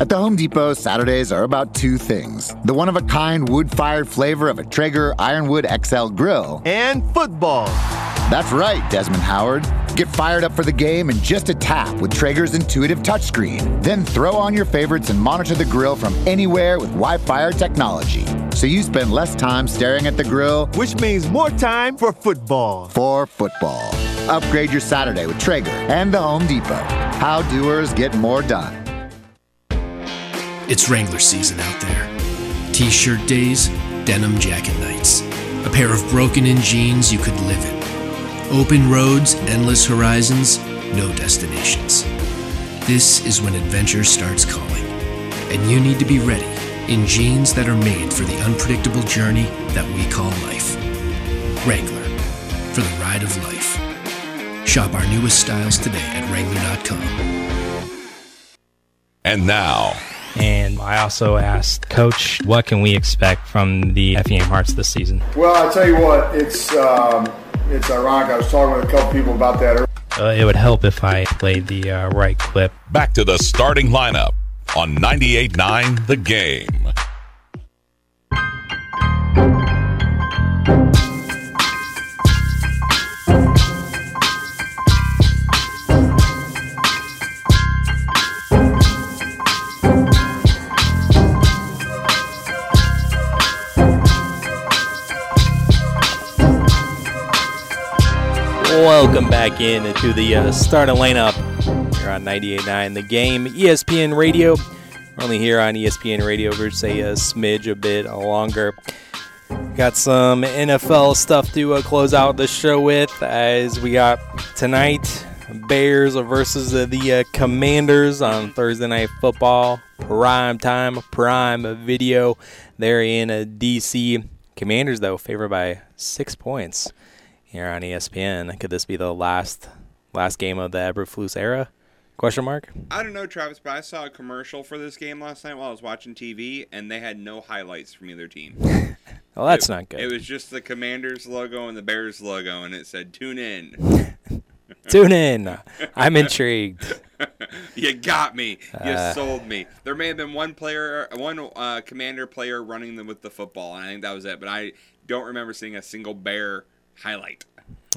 At the Home Depot, Saturdays are about two things the one of a kind wood fired flavor of a Traeger Ironwood XL grill, and football. That's right, Desmond Howard. Get fired up for the game in just a tap with Traeger's intuitive touchscreen. Then throw on your favorites and monitor the grill from anywhere with Wi Fi technology. So you spend less time staring at the grill, which means more time for football. For football. Upgrade your Saturday with Traeger and the Home Depot. How doers get more done. It's Wrangler season out there. T shirt days, denim jacket nights. A pair of broken in jeans you could live in. Open roads, endless horizons, no destinations. This is when adventure starts calling. And you need to be ready in jeans that are made for the unpredictable journey that we call life. Wrangler, for the ride of life. Shop our newest styles today at Wrangler.com. And now, And I also asked Coach, what can we expect from the Effingham Hearts this season? Well, I tell you what, it's um, it's ironic. I was talking with a couple people about that. earlier. Uh, it would help if I played the uh, right clip. back to the starting lineup on 98.9 The Game. Welcome back in to the uh, starting lineup here on 98.9 The Game, ESPN Radio. We're only here on ESPN Radio for say a smidge a bit longer. Got some NFL stuff to uh, close out the show with as we got tonight Bears versus the, the uh, Commanders on Thursday Night Football. Prime time, prime video there in uh, DC. Commanders, though, favored by six points here on ESPN. Could this be the last last game of the Eberflus era? Question mark. I don't know, Travis, but I saw a commercial for this game last night while I was watching TV, and they had no highlights from either team. (laughs) well, that's it, not good. It was just the Commanders logo and the Bears logo, and it said "Tune in." (laughs) Tune in. I'm (laughs) intrigued. you got me. You Uh, sold me. There may have been one player, one uh, commander player running them with the football, and I think that was it. But I don't remember seeing a single bear highlight.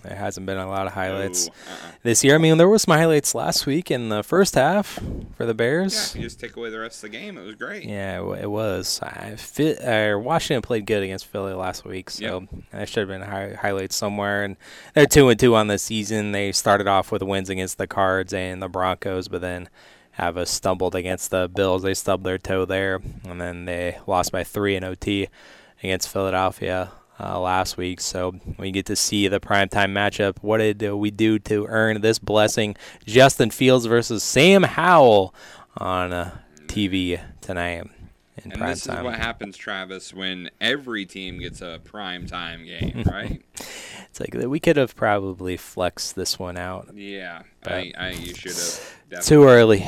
There hasn't been a lot of highlights No, uh-uh. this year. I mean, there was some highlights last week in the first half for the Yeah, Bears. you just take away the rest of the game, it was great. Yeah, it was. I fit, uh, Washington played good against Philly last week, so there should have been hi- highlights somewhere. And they're two and two on the season. They started off with wins against the Cards and the Broncos, but then have a stumbled against the Bills. They stubbed their toe there, and then they lost by three in OT against Philadelphia. Uh, last week, so we get to see the primetime matchup. What did uh, we do to earn this blessing? Justin Fields versus Sam Howell on uh, TV tonight in And prime this time. is what happens, Travis, when every team gets a prime time game, (laughs) right? It's like we could have probably flexed this one out. yeah, I, I, you should have. Too early,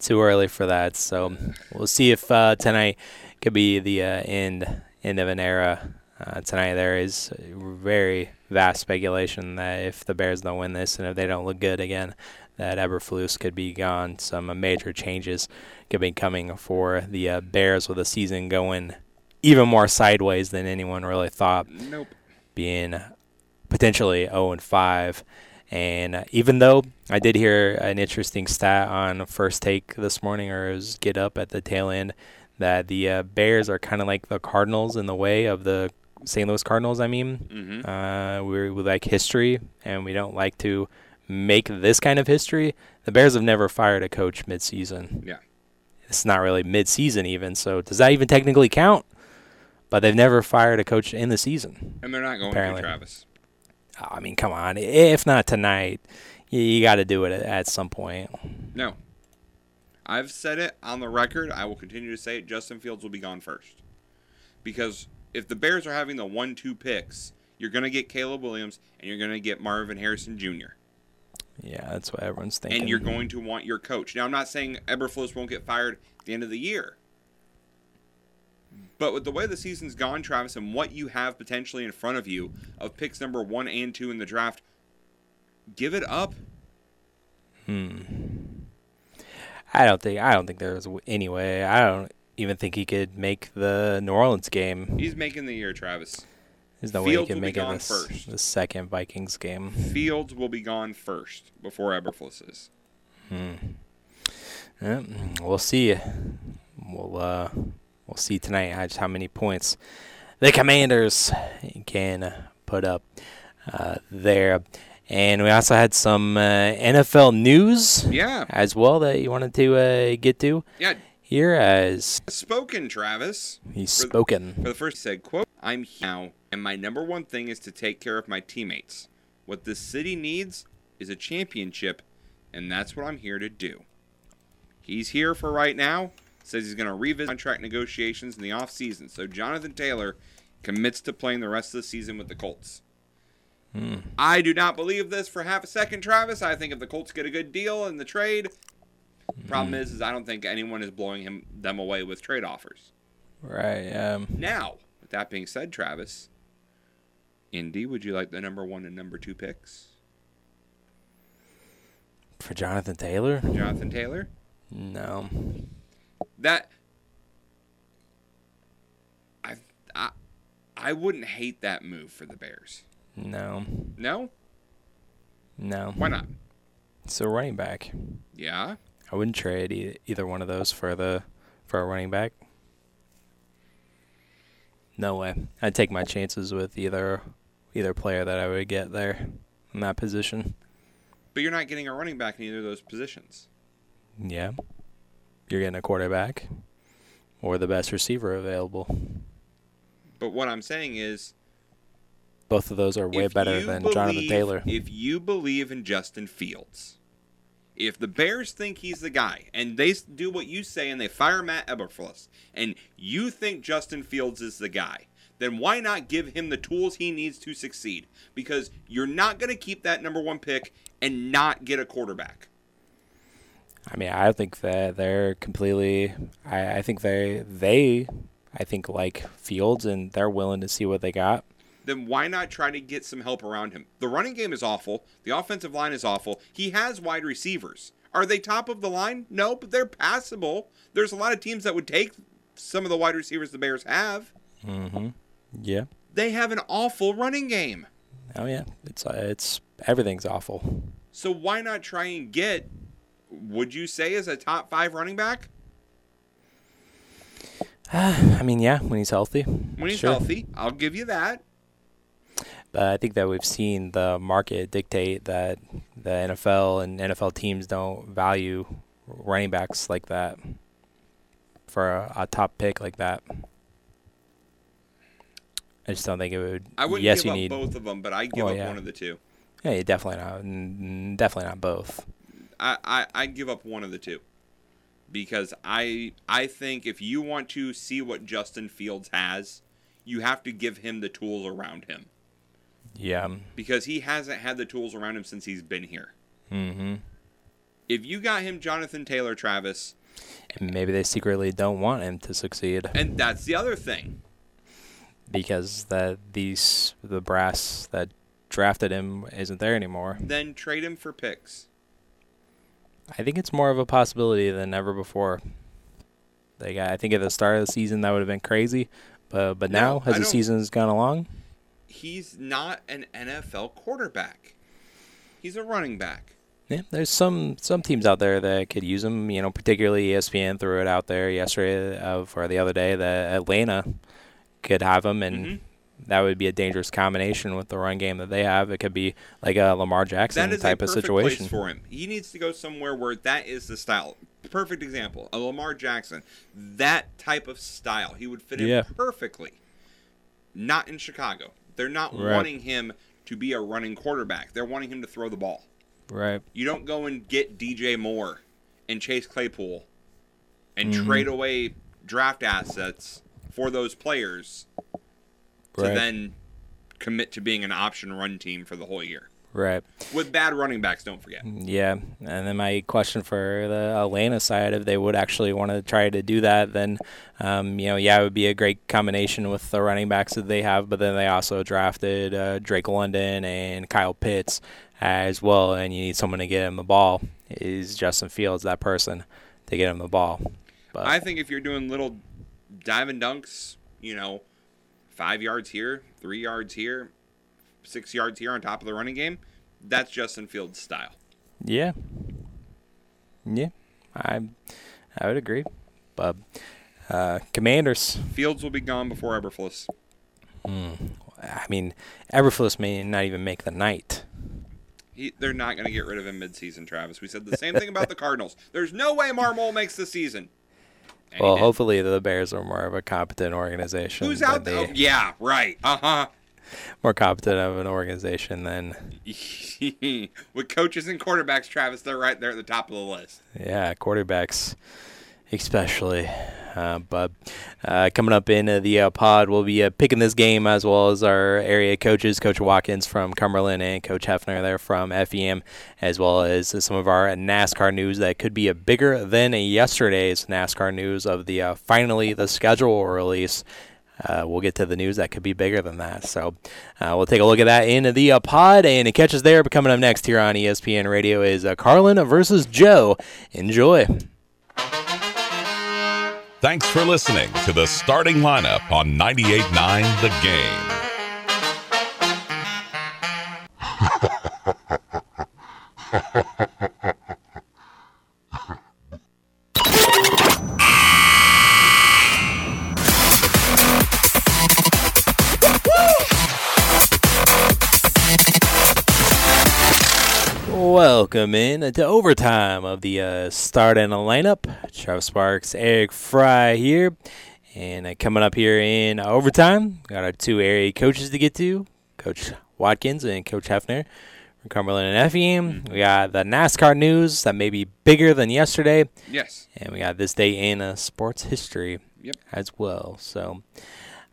too early for that. So we'll see if uh, tonight could be the uh, end end of an era. Uh, tonight there is very vast speculation that if the Bears don't win this and if they don't look good again, that Eberflus could be gone. Some uh, major changes could be coming for the uh, Bears with the season going even more sideways than anyone really thought. Nope. Being potentially 0 and 5. And uh, even though I did hear an interesting stat on first take this morning, or it was get up at the tail end, that the uh, Bears are kind of like the Cardinals in the way of the St. Louis Cardinals. I mean, Mhm. uh, we we like history, and we don't like to make this kind of history. The Bears have never fired a coach midseason. Yeah. It's not really midseason even, so does that even technically count? But they've never fired a coach in the season. And they're not going apparently. to, Travis. I mean, come on. If not tonight, you, you got to do it at, at some point. No. I've said it on the record. I will continue to say it. Justin Fields will be gone first. Because if the Bears are having the one two picks, you're going to get Caleb Williams and you're going to get Marvin Harrison Jr. Yeah, that's what everyone's thinking. And you're going to want your coach. Now, I'm not saying Eberflus won't get fired at the end of the year. But with the way the season's gone, Travis, and what you have potentially in front of you of picks number one and two in the draft, give it up. Hmm. I don't think. I don't think there's any way. I don't even think he could make the New Orleans game. He's making the year, Travis. There's no Fields way he can make it this, first. the second Vikings game. Fields will be gone first before Eberflus is. Hmm. Yeah, we'll see. We'll uh, we'll see tonight how, just how many points the Commanders can put up uh, there. And we also had some uh, NFL news, Yeah. as well that you wanted to uh, get to. Yeah. Here as Spoken, Travis. He's For the- spoken. For the first said, quote, I'm here now, and my number one thing is to take care of my teammates. What this city needs is a championship, and that's what I'm here to do. He's here for right now. Says he's going to revisit contract negotiations in the offseason. So Jonathan Taylor commits to playing the rest of the season with the Colts. Hmm. I do not believe this for half a second, Travis. I think if the Colts get a good deal in the trade, problem is, is I don't think anyone is blowing him them away with trade offers. Right. Um, Now, with that being said, Travis, Indy, would you like the number one and number two picks? for Jonathan Taylor. Jonathan Taylor? No. That I I I wouldn't hate that move for the Bears. No. No? No. Why not? So running back. Yeah. I wouldn't trade e- either one of those for the for a running back. No way. I'd take my chances with either either player that I would get there in that position. But you're not getting a running back in either of those positions. Yeah. You're getting a quarterback or the best receiver available. But what I'm saying is, Both of those are way better than believe- Jonathan Taylor. If you believe in Justin Fields, if the Bears think he's the guy, and they do what you say and they fire Matt Eberflus, and you think Justin Fields is the guy, then why not give him the tools he needs to succeed? Because you're not going to keep that number one pick and not get a quarterback. I mean, I think that they're completely. I, I think they they I think like Fields and they're willing to see what they got. Then why not try to get some help around him? The running game is awful. The offensive line is awful. He has wide receivers. Are they top of the line? No, but they're passable. There's a lot of teams that would take some of the wide receivers the Bears have. Mm-hmm. Yeah. They have an awful running game. Oh yeah. It's uh, it's everything's awful. So why not try and get, would you say, as a top five running back? (sighs) I mean, yeah, when he's healthy. When he's Sure. healthy, I'll give you that. But I think that we've seen the market dictate that the NFL and NFL teams don't value running backs like that for a, a top pick like that. I just don't think it would. I wouldn't yes, give you up need both of them, but I'd give up yeah. one of the two. Yeah, definitely not. Definitely not both. I, I I'd give up one of the two because I I think if you want to see what Justin Fields has, you have to give him the tools around him Yeah. because he hasn't had the tools around him since he's been here. Mm-hmm. If you got him Jonathan Taylor Travis, And maybe they secretly don't want him to succeed and that's the other thing. because that these the brass that drafted him isn't there anymore. Then trade him for picks. I think it's more of a possibility than ever before. Like I think at the start of the season that would have been crazy, but but No, now I as the don't- season's gone along, He's not an NFL quarterback. He's a running back. yeah, there's some some teams out there that could use him. You know, particularly ESPN threw it out there yesterday of or the other day that Atlanta could have him, and Mm-hmm. that would be a dangerous combination with the run game that they have. It could be like a Lamar Jackson That is type a of situation. for him. He needs to go somewhere where that is the style. Perfect example, a Lamar Jackson. That type of style, he would fit in Yeah. perfectly. Not in Chicago. They're not Right. wanting him to be a running quarterback. They're wanting him to throw the ball. Right. You don't go and get DJ Moore and Chase Claypool and Mhm. trade away draft assets for those players to then commit to being an option run team for the whole year. Right. With bad running backs, don't forget. Yeah, and then my question for the Atlanta side, if they would actually want to try to do that, then um, you know, yeah, it would be a great combination with the running backs that they have. But then they also drafted uh, Drake London and Kyle Pitts as well, and you need someone to get him the ball. Is Justin Fields that person to get him the ball? But I think if you're doing little dive and dunks, you know, five yards here, three yards here, six yards here on top of the running game, that's Justin Fields' style. yeah, yeah, I I would agree. But uh, Commanders. Fields will be gone before Eberflus. Mm, I mean, Eberflus may not even make the night. He, they're not going to get rid of him midseason, Travis. We said the same thing about the Cardinals. (laughs) There's no way Marmol makes the season. And Well, hopefully the Bears are more of a competent organization. Who's out they- there? Oh, yeah, right. Uh huh. (laughs) More competent of an organization than (laughs) With coaches and quarterbacks, Travis, they're right there at the top of the list. yeah quarterbacks, especially. Uh, but uh, coming up in uh, the uh, pod, we'll be uh, picking this game as well as our area coaches, Coach Watkins from Cumberland and Coach Hefner there from FEM, as well as uh, some of our NASCAR news that could be a bigger than yesterday's NASCAR news of the uh, finally the schedule release. Uh, we'll get to the news that could be bigger than that. So uh, we'll take a look at that in the uh, pod, and it catches there. But coming up next here on ESPN Radio is uh, Carlin versus Joe. Enjoy. Thanks for listening to the starting lineup on 98.9 The Game. (laughs) Welcome in to overtime of the uh, start and lineup. Travis Sparks, Eric Fry here. And uh, coming up here in overtime, got our two area coaches to get to, Coach Watkins and Coach Hefner from Cumberland and Effingham. We got the NASCAR news that may be bigger than yesterday. Yes. And we got this day in uh, sports history Yep. as well. So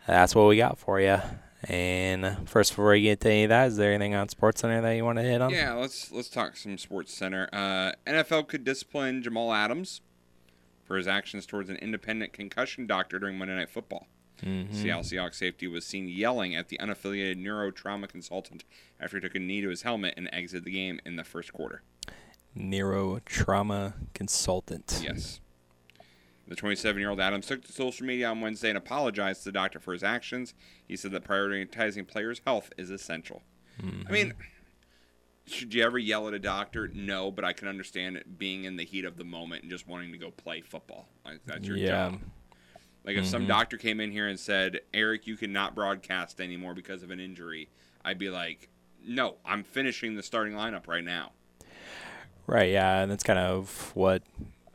that's what we got for you. And uh, first, before we get to any of that, is there anything on Sports Center that you want to hit on? Yeah, let's let's talk some Sports Center. Uh, NFL could discipline Jamal Adams for his actions towards an independent concussion doctor during Monday Night Football. Mhm. Seattle Seahawks safety was seen yelling at the unaffiliated neurotrauma consultant after he took a knee to his helmet and exited the game in the first quarter. Neuro trauma consultant. Yes. The 27 year old Adams took to social media on Wednesday and apologized to the doctor for his actions. He said that prioritizing players' health is essential. I mean, should you ever yell at a doctor? No, but I can understand it being in the heat of the moment and just wanting to go play football. Like, that's your Yeah. job. Like if some Mhm. doctor came in here and said, "Eric, you cannot broadcast anymore because of an injury," I'd be like, "No, I'm finishing the starting lineup right now." Right, yeah, and that's kind of what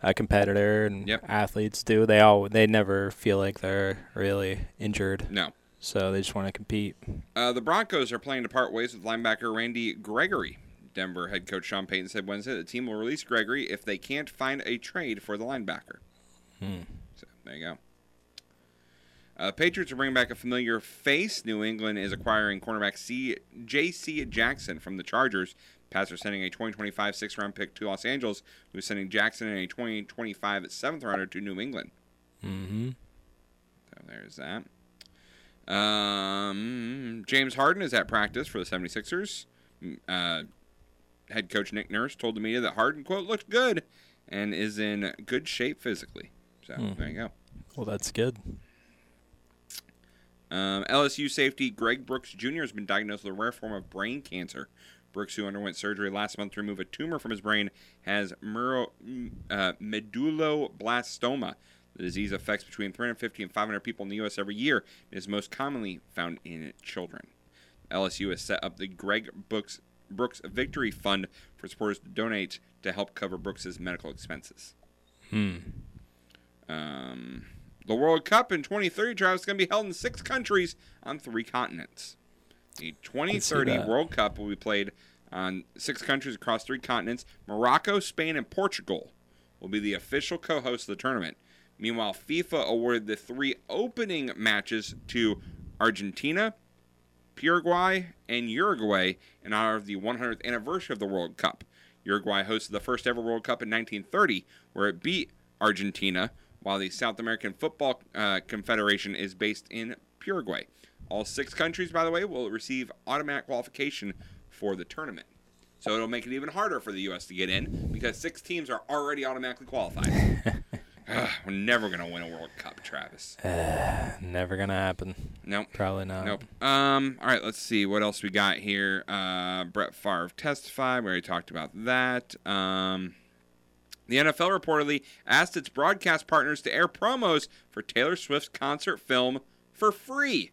a competitor and Yep. athletes do. They all they never feel like they're really injured. No. So they just want to compete. Uh, the Broncos are planning to part ways with linebacker Randy Gregory. Denver head coach Sean Payton said Wednesday the team will release Gregory if they can't find a trade for the linebacker. Hmm. So there you go. Uh, Patriots are bringing back a familiar face. New England is acquiring cornerback C. J.C. Jackson from the Chargers. Pats are sending a 2025 sixth round pick to Los Angeles, who's sending Jackson and a 2025 seventh rounder to New England. Mm-hmm. So there's that. Um, James Harden is at practice for the 76ers. Mm, Uh, head coach Nick Nurse told the media that Harden, quote, looked good and is in good shape physically. So there you go. Well, that's good. Um, LSU safety Greg Brooks Jr. has been diagnosed with a rare form of brain cancer. Brooks, who underwent surgery last month to remove a tumor from his brain, has muro, uh, medulloblastoma. The disease affects between 350 and 500 people in the U.S. every year and is most commonly found in children. LSU has set up the Greg Brooks, Brooks Victory Fund for supporters to donate to help cover Brooks's medical expenses. Hmm. Um, the World Cup in 2030, Travis, is going to be held in six countries on three continents. The 2030. World Cup will be played on six countries across three continents. Morocco, Spain, and Portugal will be the official co hosts of the tournament. Meanwhile, FIFA awarded the three opening matches to Argentina, Paraguay, and Uruguay in honor of the 100th anniversary of the World Cup. Uruguay hosted the first ever World Cup in 1930, where it beat Argentina, while the South American Football uh, Confederation is based in Paraguay. All six countries, by the way, will receive automatic qualification for the tournament. So it'll make it even harder for the U.S. to get in because six teams are already automatically qualified. Ugh, (laughs) we're never going to win a World Cup, Travis. (sighs) Never gonna happen. Nope. Probably not. Nope. Um. All right. Let's see what else we got here. Uh, Brett Favre testified. We already talked about that. Um, the NFL reportedly asked its broadcast partners to air promos for Taylor Swift's concert film for free.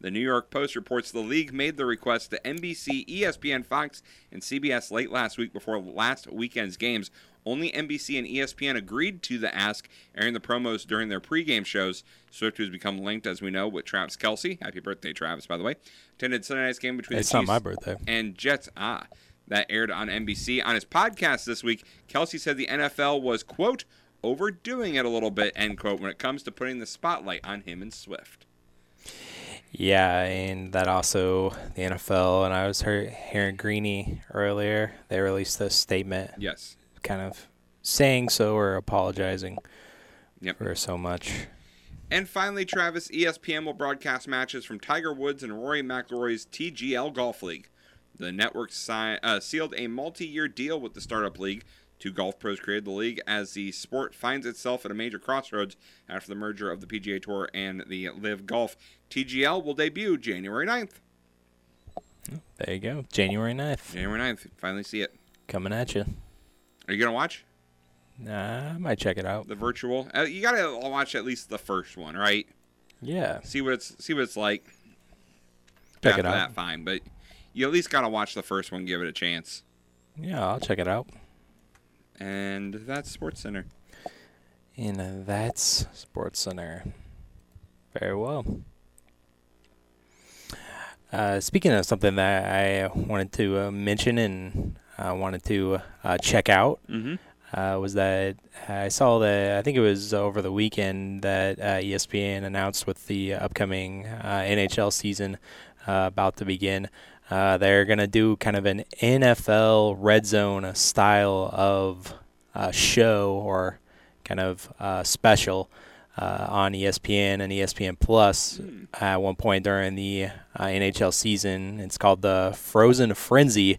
The New York Post reports the league made the request to NBC, ESPN, Fox, and CBS late last week before last weekend's games. Only NBC and ESPN agreed to the ask, airing the promos during their pregame shows. Swift, who's become linked, as we know, with Travis Kelce. Happy birthday, Travis, by the way. Attended Sunday night's game between It's the not Chiefs my birthday. and Jets. Ah, that aired on NBC. On his podcast this week, Kelsey said the NFL was, quote, overdoing it a little bit, end quote, when it comes to putting the spotlight on him and Swift. Yeah, and that also the NFL and I was hear- hearing Greeny earlier. They released a statement. Yes. Kind of saying so or apologizing Yep. for so much. And finally, Travis, ESPN will broadcast matches from Tiger Woods and Rory McIlroy's TGL Golf League. The network si- uh, sealed a multi-year deal with the startup league. Two golf pros created the league as the sport finds itself at a major crossroads after the merger of the PGA Tour and the LIV Golf. TGL will debut January 9th. There you go. January 9th. January 9th. Finally see it. Coming at you. Are you going to watch Nah, I might check it out. the virtual? Uh, you got to watch at least the first one, right? Yeah. See what it's see what it's like. Check After it out. that, fine, but you at least got to watch the first one, give it a chance. Yeah, I'll check it out. And that's Sports Center. And that's Sports Center. Very well. Uh, speaking of something that I wanted to uh, mention and I wanted to uh, check out Mhm. uh, was that I saw that I think it was over the weekend that uh, ESPN announced with the upcoming uh, NHL season uh, about to begin. Uh, they're going to do kind of an NFL red zone style of uh, show or kind of uh, special uh, on ESPN and ESPN Plus at one point during the uh, NHL season. It's called the Frozen Frenzy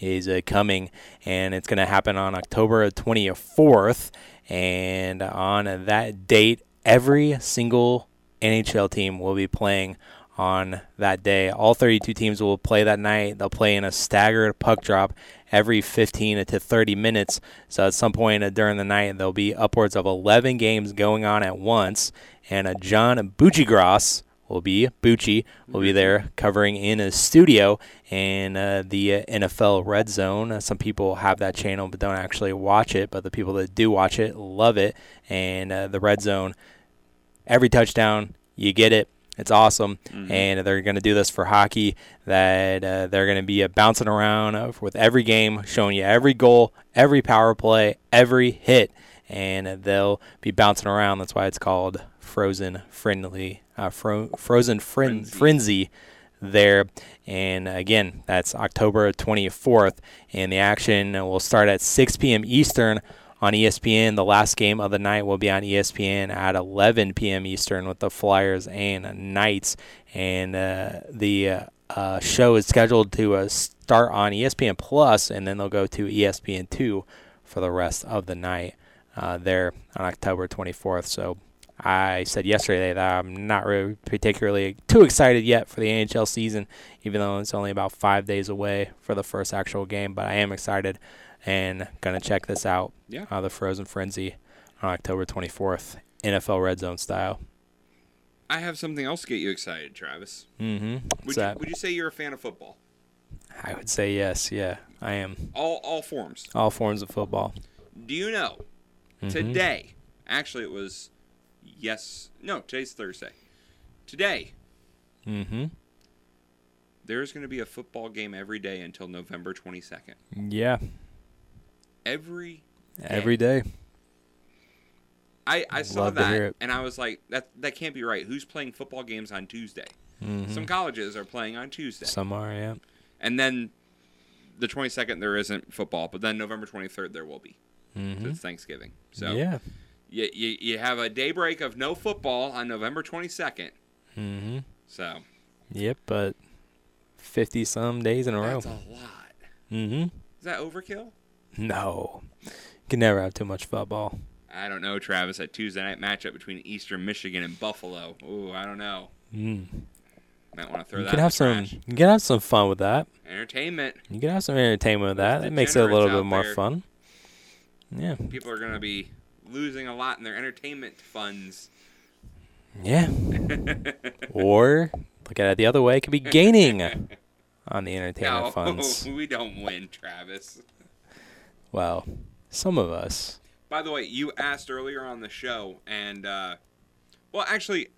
is uh, coming, and it's going to happen on October 24th. And on that date, every single NHL team will be playing on that day. All 32 teams will play that night. They'll play in a staggered puck drop every 15 to 30 minutes. So at some point uh, during the night, there'll be upwards of 11 games going on at once. And uh, John Buccigross will be Bucci will be there covering in a studio and uh, the uh, NFL Red Zone. Uh, some people have that channel but don't actually watch it, but the people that do watch it love it. And uh, the Red Zone, every touchdown, you get it. It's awesome, and they're going to do this for hockey. That uh, they're going to be uh, bouncing around uh, with every game, showing you every goal, every power play, every hit, and they'll be bouncing around. That's why it's called Frozen Friendly, uh, fro- Frozen Fren- Frenzy. There, and again, that's October 24th, and the action will start at 6 p.m. Eastern on ESPN. The last game of the night will be on ESPN at 11 p.m. Eastern with the Flyers and Knights. And uh, the uh, uh, show is scheduled to uh, start on ESPN Plus, and then they'll go to ESPN 2 for the rest of the night uh, there on October 24th. So I said yesterday that I'm not really particularly too excited yet for the NHL season, even though it's only about five days away for the first actual game. But I am excited and gonna check this out. Yeah. Uh, the Frozen Frenzy on October 24th, NFL Red Zone style. I have something else to get you excited, Travis. Mm-hmm. Would What's you, that? would you say you're a fan of football? I would say yes. Yeah, I am. All all forms. All forms of football. Do you know Mhm. today? Actually, it was yes. No, today's Thursday. Today, Mm-hmm. there's going to be a football game every day until November 22nd. Yeah. Every Every day. I, I saw that and I was like, that that can't be right. Who's playing football games on Tuesday? Mhm. Some colleges are playing on Tuesday. Some are. Yeah. And then the 22nd there isn't football, but then November 23rd there will be. Mhm. So it's Thanksgiving. So Yeah. you, you you have a daybreak of no football on November 22nd. Mm-hmm. So Yep, but fifty some days in a row. that's a lot. Mm-hmm. Is that overkill? No, you can never have too much football. I don't know, Travis. That Tuesday night matchup between Eastern Michigan and Buffalo. Ooh, I don't know. Mm. Might want to throw You that. can have some. trash. You can have some fun with that. entertainment. You can have some entertainment with that. It makes it a little bit more there. fun. Yeah. People are gonna be losing a lot in their entertainment funds. Yeah. (laughs) or look at it the other way. It could be gaining (laughs) on the entertainment no, funds. (laughs) we don't win, Travis. Well, some of us. By the way, you asked earlier on the show, and uh, well, actually,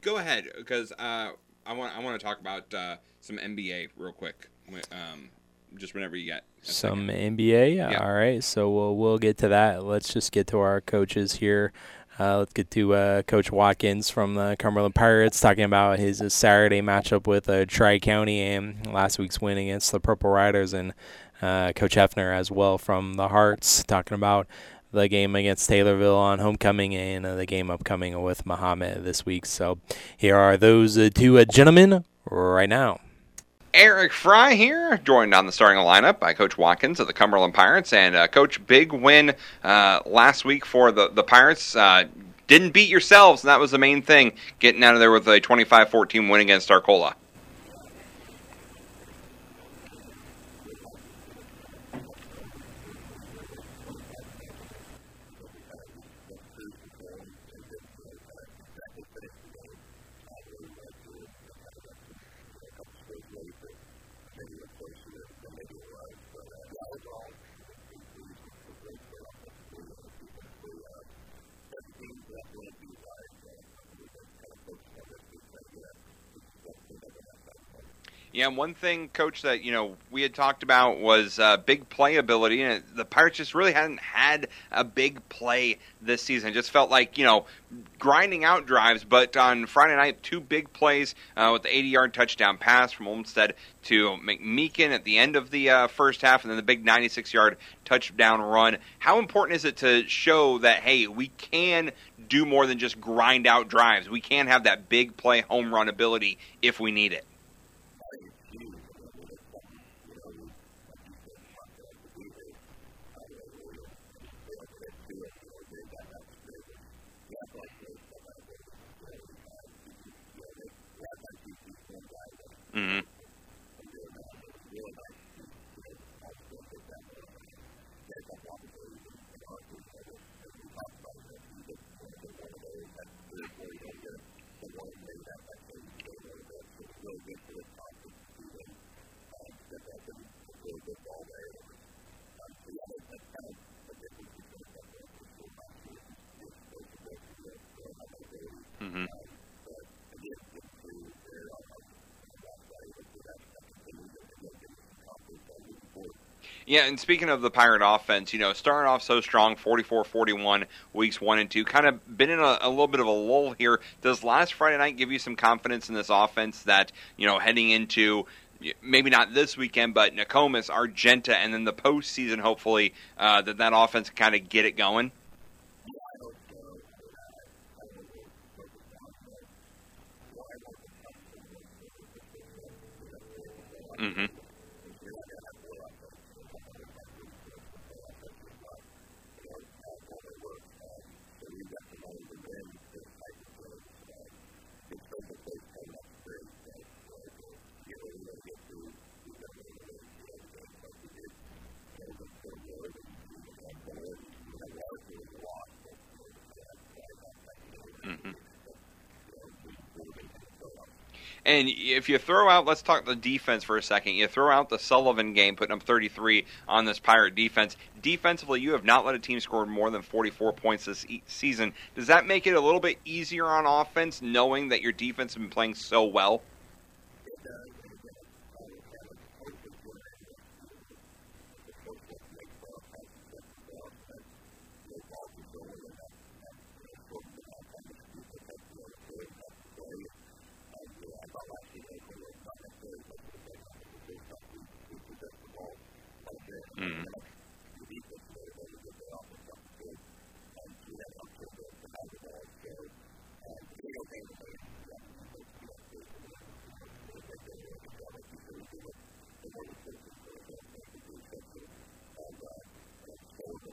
go ahead because uh, I want I want to talk about uh, some NBA real quick. Um, just whenever you get. Some second. NBA. Yeah. All right. So we'll we'll get to that. Let's just get to our coaches here. Uh, let's get to uh, Coach Watkins from the Cumberland Pirates talking about his uh, Saturday matchup with uh, Tri County and last week's win against the Purple Riders, and uh, Coach Hefner as well from the Hearts talking about the game against Taylorville on homecoming and uh, the game upcoming with Mahomet this week. So here are those uh, two uh, gentlemen right now. Eric Fry here, joined on the starting lineup by Coach Watkins of the Cumberland Pirates. And, uh, Coach, big win uh, last week for the, the Pirates. Didn't beat yourselves, and that was the main thing, getting out of there with a 25 14 win against Arcola. Yeah, one thing, Coach, that you know we had talked about was uh, big playability, and the Pirates just really hadn't had a big play this season. It just felt like you know grinding out drives, but on Friday night, two big plays uh, with the 80-yard touchdown pass from Olmstead to McMeekin at the end of the uh, first half, and then the big 96-yard touchdown run. How important is it to show that hey, we can do more than just grind out drives? We can have that big play home run ability if we need it. Mm-hmm. Yeah, and speaking of the Pirate offense, you know, starting off so strong, 44-41 weeks one and two, kind of been in a, a, little bit of a lull here. Does last Friday night give you some confidence in this offense that you know heading into maybe not this weekend, but Nokomis, Argenta, and then the postseason, hopefully uh, that that offense can kind of get it going? Mm-hmm. And if you throw out, let's talk the defense for a second. You throw out the Sullivan game, putting up 33 on this Pirate defense. Defensively, you have not let a team score more than 44 points this season. Does that make it a little bit easier on offense, knowing that your defense has been playing so well?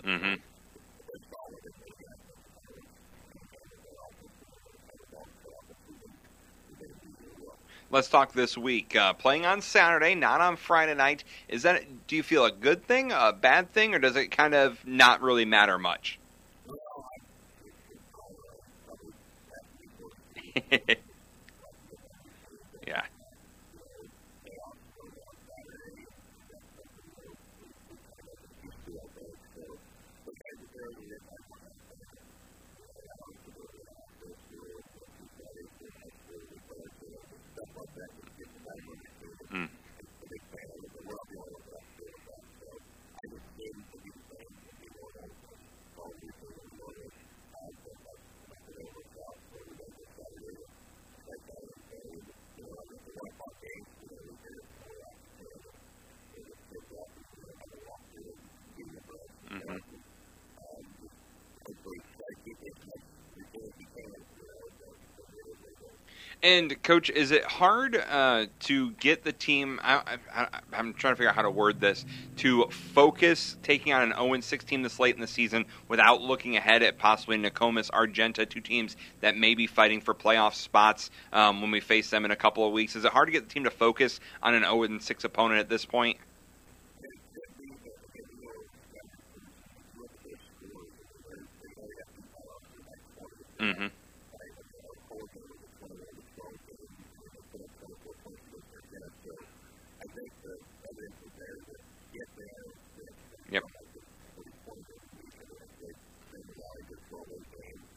Mm-hmm. Let's talk this week. Uh, playing on Saturday, not on Friday night. Is that? Do you feel a good thing, a bad thing, or does it kind of not really matter much? (laughs) yeah. Mm. Mm-hmm. And coach, is it hard uh, to get the team? I, am trying to figure out how to word this to focus taking on an 0 6 team this late in the season without looking ahead at possibly Nokomis, Argenta, two teams that may be fighting for playoff spots um, when we face them in a couple of weeks. Is it hard to get the team to focus on an 0 6 opponent at this point? Mm-hmm.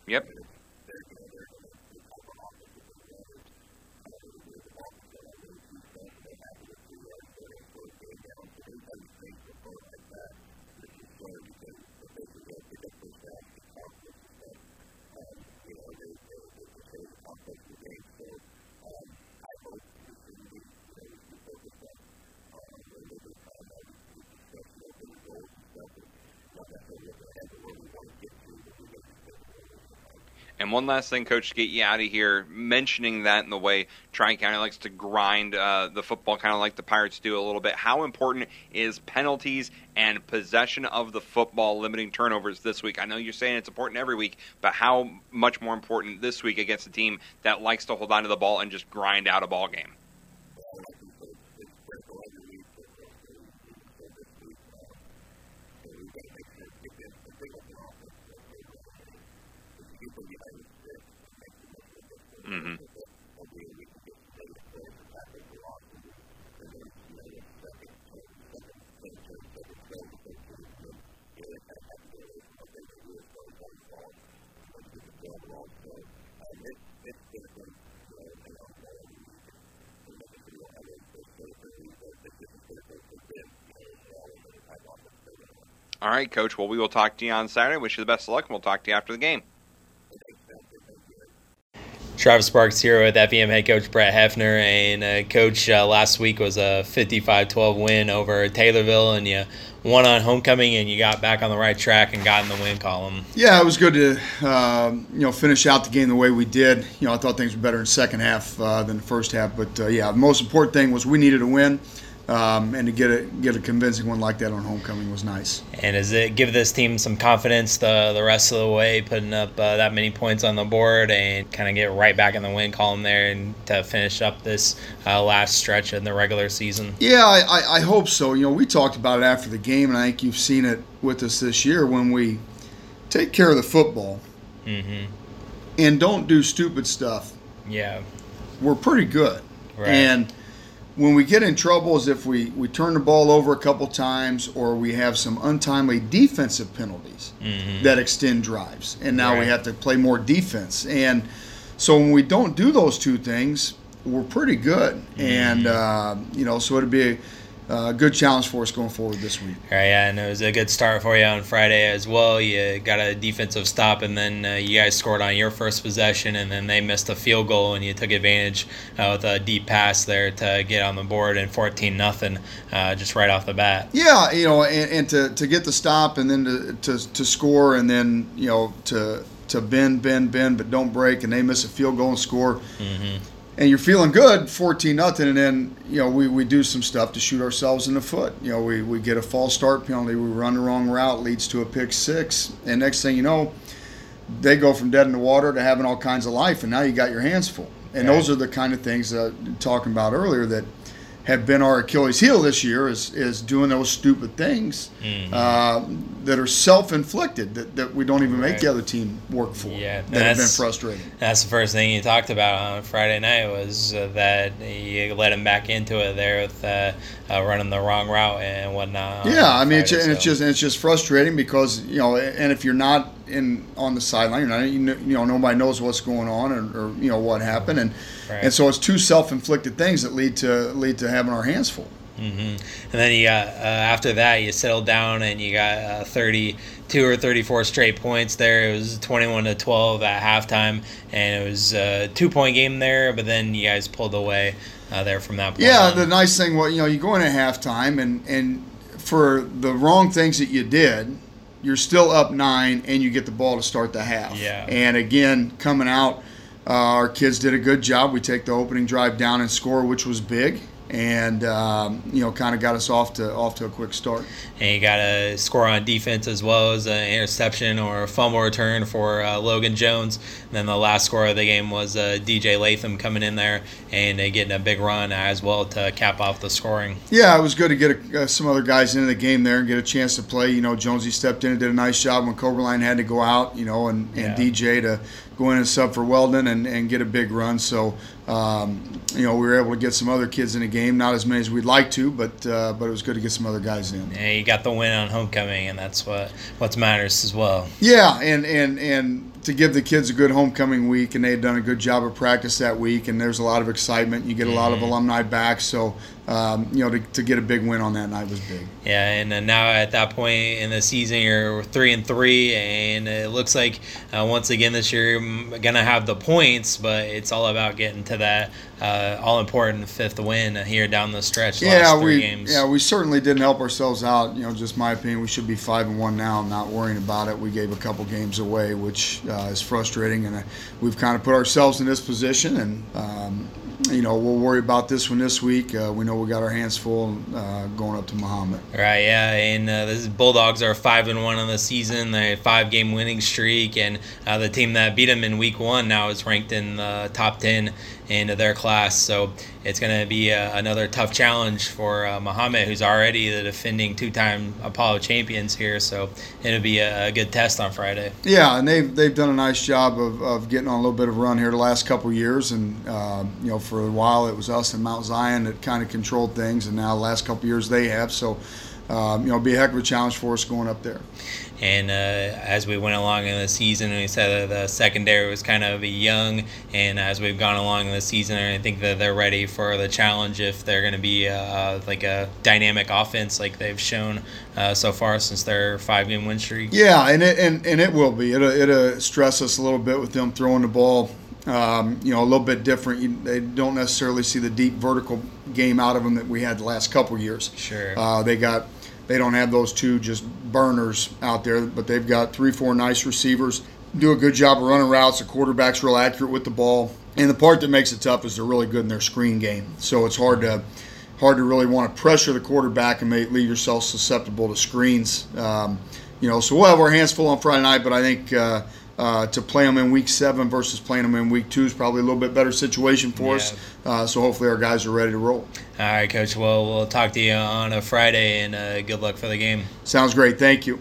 Yep. And one last thing, Coach, to get you out of here, mentioning that in the way Tri County likes to grind uh, the football, kind of like the Pirates do a little bit. How important is penalties and possession of the football limiting turnovers this week? I know you're saying it's important every week, but how much more important this week against a team that likes to hold on to the ball and just grind out a ball game? Mm-hmm. All right, Coach. Well, we will talk to you on Saturday. Wish you the best of luck, and we'll talk to you after the game. Travis Sparks here with FEM head coach Brett Hefner. And uh, coach, uh, last week was a 55-12 win over Taylorville, and you won on homecoming, and you got back on the right track and got in the win column. Yeah, it was good to uh, you know finish out the game the way we did. You know, I thought things were better in second half uh, than the first half, but uh, yeah, the most important thing was we needed a win. Um, and to get a get a convincing one like that on homecoming was nice. And does it give this team some confidence the the rest of the way, putting up uh, that many points on the board and kind of get right back in the win column there and to finish up this uh, last stretch in the regular season? Yeah, I, I, I hope so. You know, we talked about it after the game, and I think you've seen it with us this year when we take care of the football mm-hmm. and don't do stupid stuff. Yeah, we're pretty good. Right. And when we get in trouble is if we, we turn the ball over a couple times or we have some untimely defensive penalties mm-hmm. that extend drives. And now Right. we have to play more defense. And so when we don't do those two things, we're pretty good. Mm-hmm. And, uh, you know, so it'd be a good challenge for us going forward this week. All right, yeah, and it was a good start for you on Friday as well. You got a defensive stop, and then uh, you guys scored on your first possession, and then they missed a field goal, and you took advantage uh, with a deep pass there to get on the board and 14 nothing, uh, just right off the bat. Yeah, you know, and, and to, to get the stop and then to, to, to score and then, you know, to to bend, bend, bend, but don't break, and they miss a field goal and score. Mm-hmm. And you're feeling good, 14 nothing, and then you know we, we do some stuff to shoot ourselves in the foot. You know, we, we get a false start penalty, we run the wrong route, leads to a pick six, and next thing you know, they go from dead in the water to having all kinds of life, and now you got your hands full. And Right. those are the kind of things that talking about earlier that have been our Achilles heel this year is is doing those stupid things Mhm. uh, that are self-inflicted that, that we don't even make the other team work for. Yeah, that have been frustrating. That's the first thing you talked about on Friday night was uh, that you let him back into it there with uh, uh, running the wrong route and whatnot. Yeah, I mean, it's, Friday, and it's just and it's just frustrating because you know, and if you're not in on the sideline, you're not, you know, you know, nobody knows what's going on or, or you know what happened, and Right. and so it's two self-inflicted things that lead to lead to having our hands full. Mm-hmm. And then you got uh, after that you settled down and you got uh, 32 or 34 straight points there. It was 21 to 12 at halftime, and it was a two point game there. But then you guys pulled away uh, there from that point. Yeah, on. the nice thing, well, you know, you go in at halftime, and and for the wrong things that you did, you're still up nine, and you get the ball to start the half. Yeah. And again, coming out, uh, our kids did a good job. We take the opening drive down and score, which was big, and um, you know, kind of got us off to off to a quick start. and you got a score on defense as well as an interception or a fumble return for uh, Logan Jones. And then the last score of the game was uh, DJ Latham coming in there and uh, getting a big run as well to cap off the scoring. Yeah, it was good to get a, uh, some other guys into the game there and get a chance to play. You know, Jonesy stepped in and did a nice job when Coberline had to go out. You know, and, and Yeah. DJ to go in and sub for Weldon and, and get a big run. So, um, you know, we were able to get some other kids in the game. Not as many as we'd like to, but uh, but it was good to get some other guys in. Yeah, you got the win on homecoming, and that's what what matters as well. Yeah, and and and to give the kids a good homecoming week, and they had done a good job of practice that week, and there's a lot of excitement. You get a lot of Mhm. alumni back, so um, you know, to, to get a big win on that night was big. Yeah, and uh, now at that point in the season, you're three and three, and it looks like uh, once again this year you're gonna have the points, but it's all about getting to that uh, all important fifth win here down the stretch. Yeah, last three we games. yeah we certainly didn't help ourselves out. You know, just my opinion, we should be five and one now. Not worrying about it. We gave a couple games away, which uh, is frustrating, and uh, we've kind of put ourselves in this position, and um, you know we'll worry about this one this week. Uh, we know we got our hands full uh, going up to Mahomet. Right, yeah, and uh, the Bulldogs are five and one on the season. They five game winning streak, and uh, the team that beat them in week one now is ranked in the top ten in their class. So it's going to be uh, another tough challenge for uh, Mahomet, who's already the defending two-time Apollo champions here. So it'll be a, a, good test on Friday. Yeah, and they've they've done a nice job of, of getting on a little bit of a run here the last couple years, and uh, you know for a while it was us and Mount Zion that kind of controlled things, and now the last couple years they have. So. Um, you know, be a heck of a challenge for us going up there. And uh, as we went along in the season, we said that the secondary was kind of young. And as we've gone along in the season, I think that they're ready for the challenge if they're going to be uh, like a dynamic offense like they've shown uh, so far since their five game win streak. Yeah, and it, and, and it will be. It'll, it'll stress us a little bit with them throwing the ball. Um, you know, a little bit different. You, they don't necessarily see the deep vertical game out of them that we had the last couple years. Sure. Uh, they got they don't have those two just burners out there, but they've got three, four nice receivers. Do a good job of running routes. The quarterback's real accurate with the ball. And the part that makes it tough is they're really good in their screen game. So it's hard to hard to really want to pressure the quarterback and make, leave yourself susceptible to screens. Um, you know, so we'll have our hands full on Friday night, but I think uh, uh, to play them in week seven versus playing them in week two is probably a little bit better situation for yeah. us. Uh, so hopefully our guys are ready to roll. All right, Coach. Well, we'll talk to you on a Friday, and uh, good luck for the game. Sounds great. Thank you.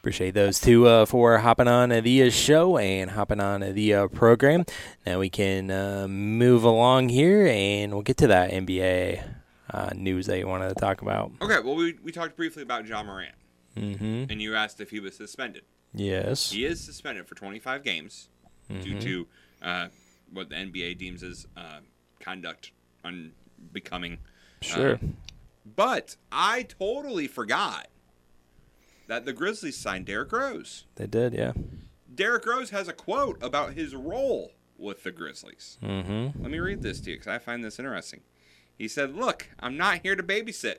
Appreciate those two uh, for hopping on the show and hopping on the uh, program. Now we can uh, move along here, and we'll get to that NBA uh, news that you wanted to talk about. Okay. Well, we, we talked briefly about Ja Morant. Mm-hmm. And you asked if he was suspended. Yes. He is suspended for 25 games mm-hmm. due to uh, what the NBA deems as uh, conduct unbecoming. Sure. Uh, but I totally forgot that the Grizzlies signed Derrick Rose. They did, yeah. Derrick Rose has a quote about his role with the Grizzlies. Mm-hmm. Let me read this to you because I find this interesting. He said, Look, I'm not here to babysit.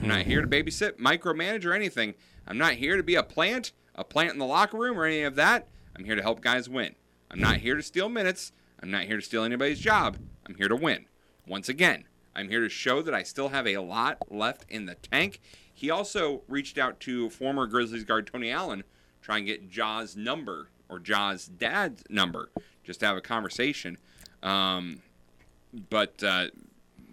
I'm not here to babysit, micromanage, or anything. I'm not here to be a plant, a plant in the locker room, or any of that. I'm here to help guys win. I'm not here to steal minutes. I'm not here to steal anybody's job. I'm here to win. Once again, I'm here to show that I still have a lot left in the tank. He also reached out to former Grizzlies guard Tony Allen, try and get Ja's number or Ja's dad's number, just to have a conversation. Um, but uh,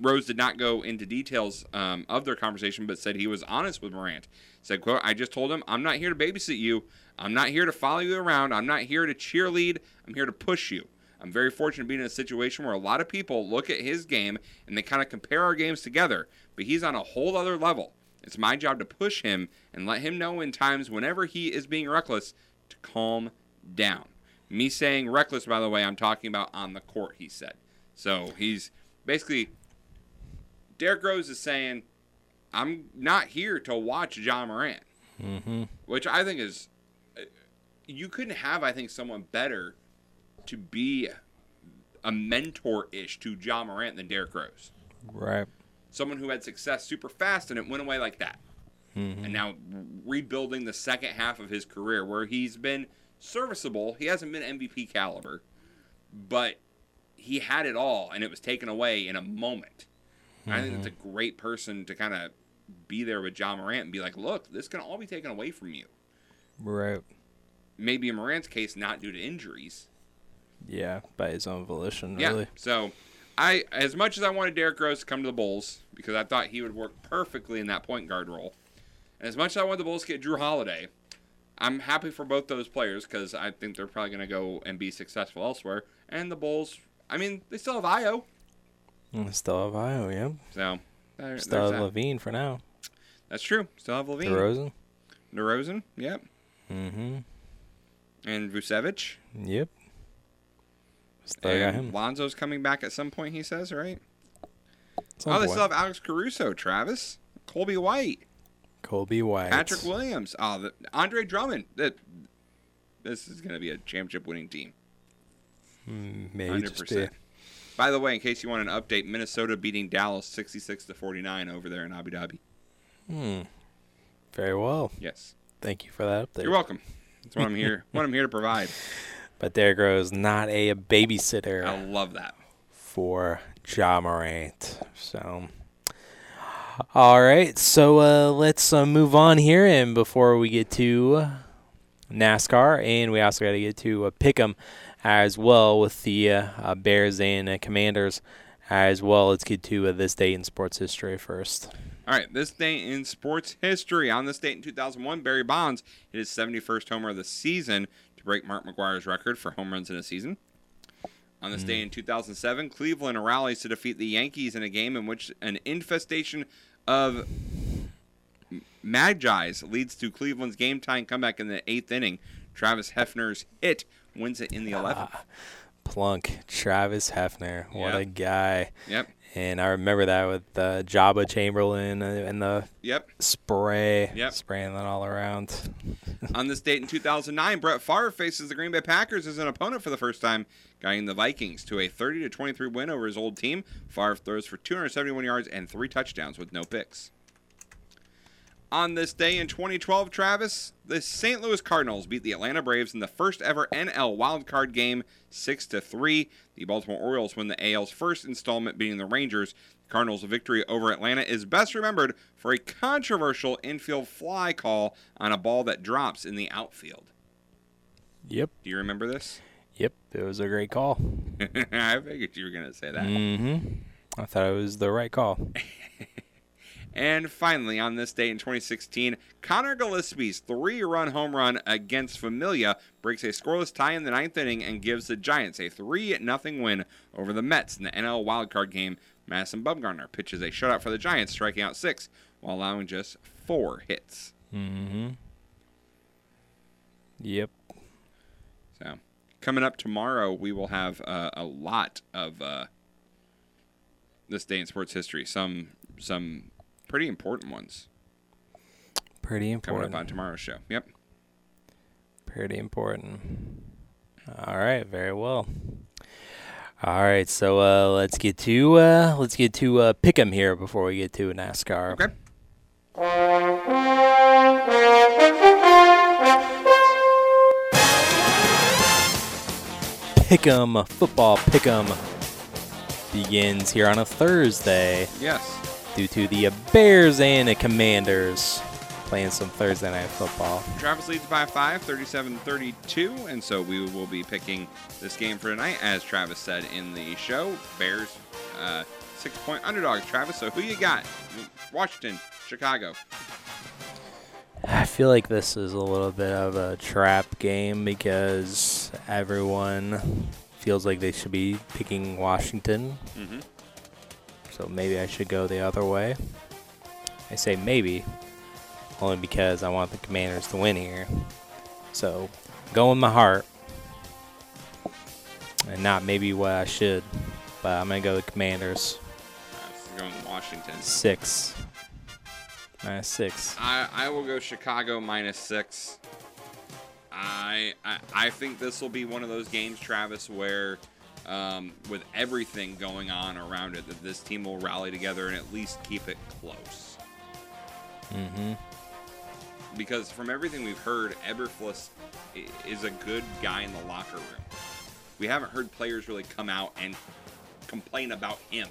Rose did not go into details um, of their conversation, but said he was honest with Morant. Said, "quote I just told him I'm not here to babysit you. I'm not here to follow you around. I'm not here to cheerlead. I'm here to push you. I'm very fortunate being in a situation where a lot of people look at his game and they kind of compare our games together, but he's on a whole other level. It's my job to push him and let him know in times whenever he is being reckless to calm down. Me saying reckless, by the way, I'm talking about on the court. He said. So he's basically Derrick Rose is saying, I'm not here to watch Ja Morant, mm-hmm. which I think is, uh, you couldn't have, I think, someone better to be a mentor ish to Ja Morant than Derrick Rose. Right. Someone who had success super fast and it went away like that. Mm-hmm. And now rebuilding the second half of his career where he's been serviceable. He hasn't been MVP caliber, but he had it all and it was taken away in a moment. Mm-hmm. I think it's a mm-hmm. great person to kind of be there with Ja Morant and be like, look, this can all be taken away from you. Right. Maybe in Morant's case, not due to injuries. Yeah, by his own volition, yeah. really. So, I as much as I wanted Derrick Rose to come to the Bulls because I thought he would work perfectly in that point guard role, and as much as I wanted the Bulls to get Jrue Holiday, I'm happy for both those players because I think they're probably going to go and be successful elsewhere. And the Bulls, I mean, they still have Ayo. Still have Ayo, yeah. So there, still have LaVine for now. That's true. Still have LaVine. DeRozan. DeRozan. Yep. Mm-hmm. And Vucevic. Yep. Still got him. Lonzo's coming back at some point. He says, right? Some oh, they point. still have Alex Caruso, Travis, Coby White, Coby White. Patrick Williams, oh, the, Andre Drummond. That this is going to be a championship winning team. Mm, maybe Hundred just be. By the way, in case you want an update, Minnesota beating Dallas sixty-six to forty-nine over there in Abu Dhabi. Hmm. Very well. Yes. Thank you for that update. You're welcome. That's what I'm here. (laughs) what I'm here to provide. But Derrick Rose not a babysitter. I love that. for Ja Morant. So, all right. So uh, let's uh, move on here, and before we get to NASCAR, and we also got to get to uh, Pick'em as well with the uh, uh, Bears and uh, Commanders as well. Let's get to uh, this day in sports history first. All right, this day in sports history. On this date in 2001, Barry Bonds hit his 71st homer of the season to break Mark McGwire's record for home runs in a season. On this day in 2007, Cleveland rallies to defeat the Yankees in a game in which an infestation of midges leads to Cleveland's game tying comeback in the eighth inning. Travis Hafner's hit wins it in the 11th. Pronk, Travis Hafner. What a guy. Yep. And I remember that with uh, Joba Chamberlain uh, and the Yep. spray, Yep. spraying that all around. (laughs) On this date in 2009, Brett Favre faces the Green Bay Packers as an opponent for the first time, guiding the Vikings to a 30 to 23 win over his old team. Favre throws for 271 yards and three touchdowns with no picks. On this day in 2012, Travis, the St. Louis Cardinals beat the Atlanta Braves in the first ever NL wildcard game, 6 to 3. The Baltimore Orioles win the AL's first installment, beating the Rangers. The Cardinals' victory over Atlanta is best remembered for a controversial infield fly call on a ball that drops in the outfield. Yep. Do you remember this? Yep. It was a great call. (laughs) I figured you were going to say that. Mm-hmm. I thought it was the right call. (laughs) And finally, on this day in 2016, Conor Gillaspie's three-run home run against Familia breaks a scoreless tie in the ninth inning and gives the Giants a 3-0 win over the Mets in the NL wildcard game. Madison Bumgarner pitches a shutout for the Giants, striking out six while allowing just four hits. Mm-hmm. Yep. So, coming up tomorrow, we will have uh, a lot of uh, this day in sports history. Some some pretty important ones Pretty important. coming up on tomorrow's show. Yep. Pretty important. All right, very well. All right, so uh, let's get to uh, let's get to uh, Pick'em here before we get to NASCAR. Okay. Pick'em football Pick'em begins here on a Thursday Yes. Due to the Bears and the Commanders playing some Thursday night football. Travis leads by 5, 37-32, and so we will be picking this game for tonight, as Travis said in the show. Bears, uh, six-point underdogs. Travis, so who you got? Washington, Chicago. I feel like this is a little bit of a trap game because everyone feels like they should be picking Washington. Mhm. So maybe I should go the other way. I say maybe only because I want the Commanders to win here. So go with my heart and not maybe what I should. But I'm going to go the Commanders. Uh, going Washington. Six. Minus six. I, I will go Chicago minus six. I, I I think this will be one of those games, Travis, where um, with everything going on around it, that this team will rally together and at least keep it close. Mm-hmm. Because from everything we've heard, Eberflus is a good guy in the locker room. We haven't heard players really come out and complain about him.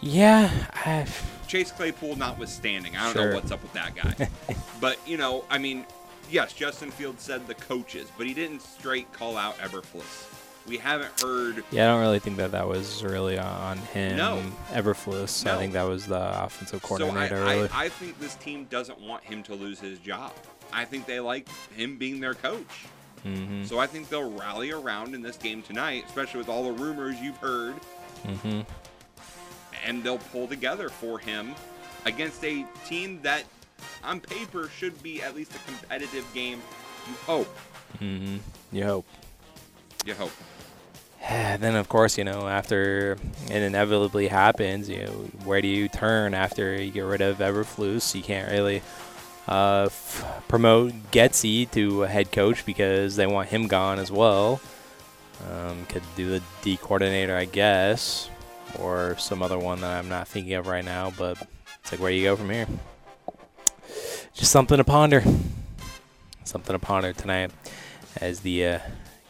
Yeah, I, Chase Claypool notwithstanding, I don't Sure. know what's up with that guy. (laughs) but, you know, I mean, yes, Justin Fields said the coaches, but he didn't straight call out Eberflus. We haven't heard. Yeah, I don't really think that that was really on him. No. Eberflus. I think that was the offensive So I, coordinator. really. I, I think this team doesn't want him to lose his job. I think they like him being their coach. mm-hmm. So I think they'll rally around in this game tonight, especially with all the rumors you've heard, Mm-hmm. and they'll pull together for him against a team that, on paper, should be at least a competitive game. You hope. Mm-hmm. You hope. You hope. (sighs) then of course you know after it inevitably happens you know where do you turn after you get rid of Eberflus you can't really uh, f- promote Getsy to a head coach because they want him gone as well um, could do the D coordinator I guess or some other one that I'm not thinking of right now but it's like where do you go from here just something to ponder something to ponder tonight as the uh,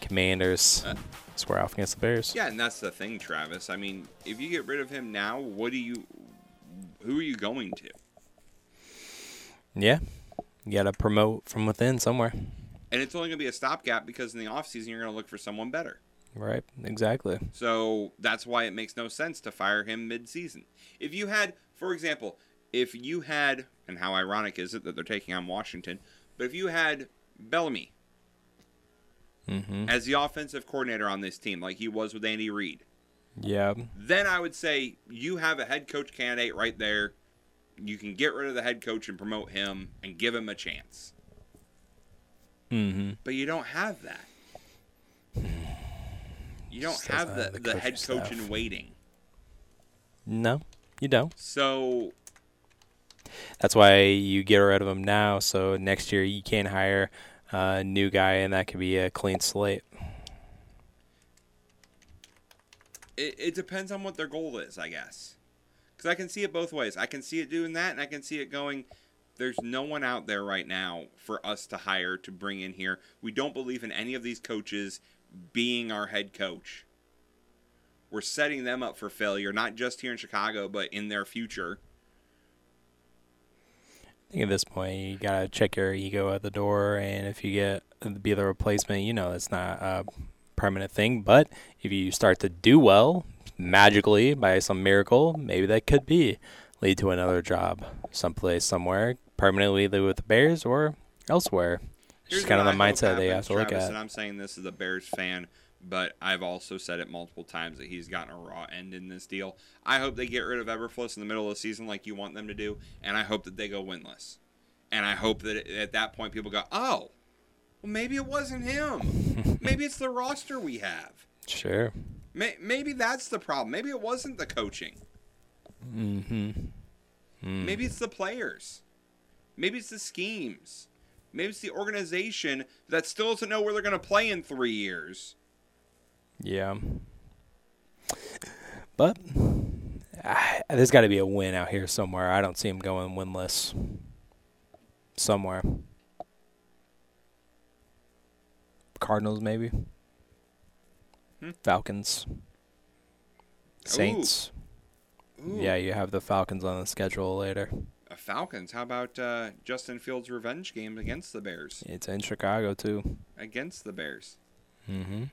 commanders Uh, square off against the Bears. Yeah, and that's the thing, Travis. I mean, if you get rid of him now, what do you? Who are you going to? Yeah. You got to promote from within somewhere. And it's only going to be a stopgap because in the offseason you're going to look for someone better. Right. Exactly. So that's why it makes no sense to fire him mid-season. If you had, for example, if you had, and how ironic is it that they're taking on Washington, but if you had Bieniemy Mm-hmm. as the offensive coordinator on this team, like he was with Andy Reid, Yeah. then I would say you have a head coach candidate right there. You can get rid of the head coach and promote him and give him a chance. Mm-hmm. But you don't have that. You don't have the, the the head coach in waiting. No, you don't. So That's why you get rid of them now. So next year you can hire a new guy, and that could be a clean slate. it, it depends on what their goal is, I guess. Because I can see it both ways. I can see it doing that, and I can see it going. There's no one out there right now for us to hire to bring in here. We don't believe in any of these coaches being our head coach. We're setting them up for failure, not just here in Chicago, but in their future. I think at this point you gotta check your ego at the door, and if you get be the replacement, you know it's not a permanent thing. But if you start to do well magically by some miracle, maybe that could be lead to another job someplace somewhere permanently, with the Bears or elsewhere. Here's Just kind of the mindset they have to look Travis, at. And I'm saying this as a Bears fan, but I've also said it multiple times that he's gotten a raw end in this deal. I hope they get rid of Eberflus in the middle of the season like you want them to do, and I hope that they go winless. And I hope that at that point people go, oh, well, maybe it wasn't him. (laughs) maybe it's the roster we have. Sure. May- Maybe that's the problem. Maybe it wasn't the coaching. Mm-hmm. Mm. Maybe it's the players. Maybe it's the schemes. Maybe it's the organization that still doesn't know where they're going to play in three years. Yeah. But ah, there's got to be a win out here somewhere. I don't see him going winless. Somewhere. Cardinals, maybe. Hmm. Falcons. Saints. Ooh. Yeah, you have the Falcons on the schedule later. Uh, Falcons. How about uh, Justin Fields' revenge game against the Bears? It's in Chicago too. Against the Bears. Mm-hmm.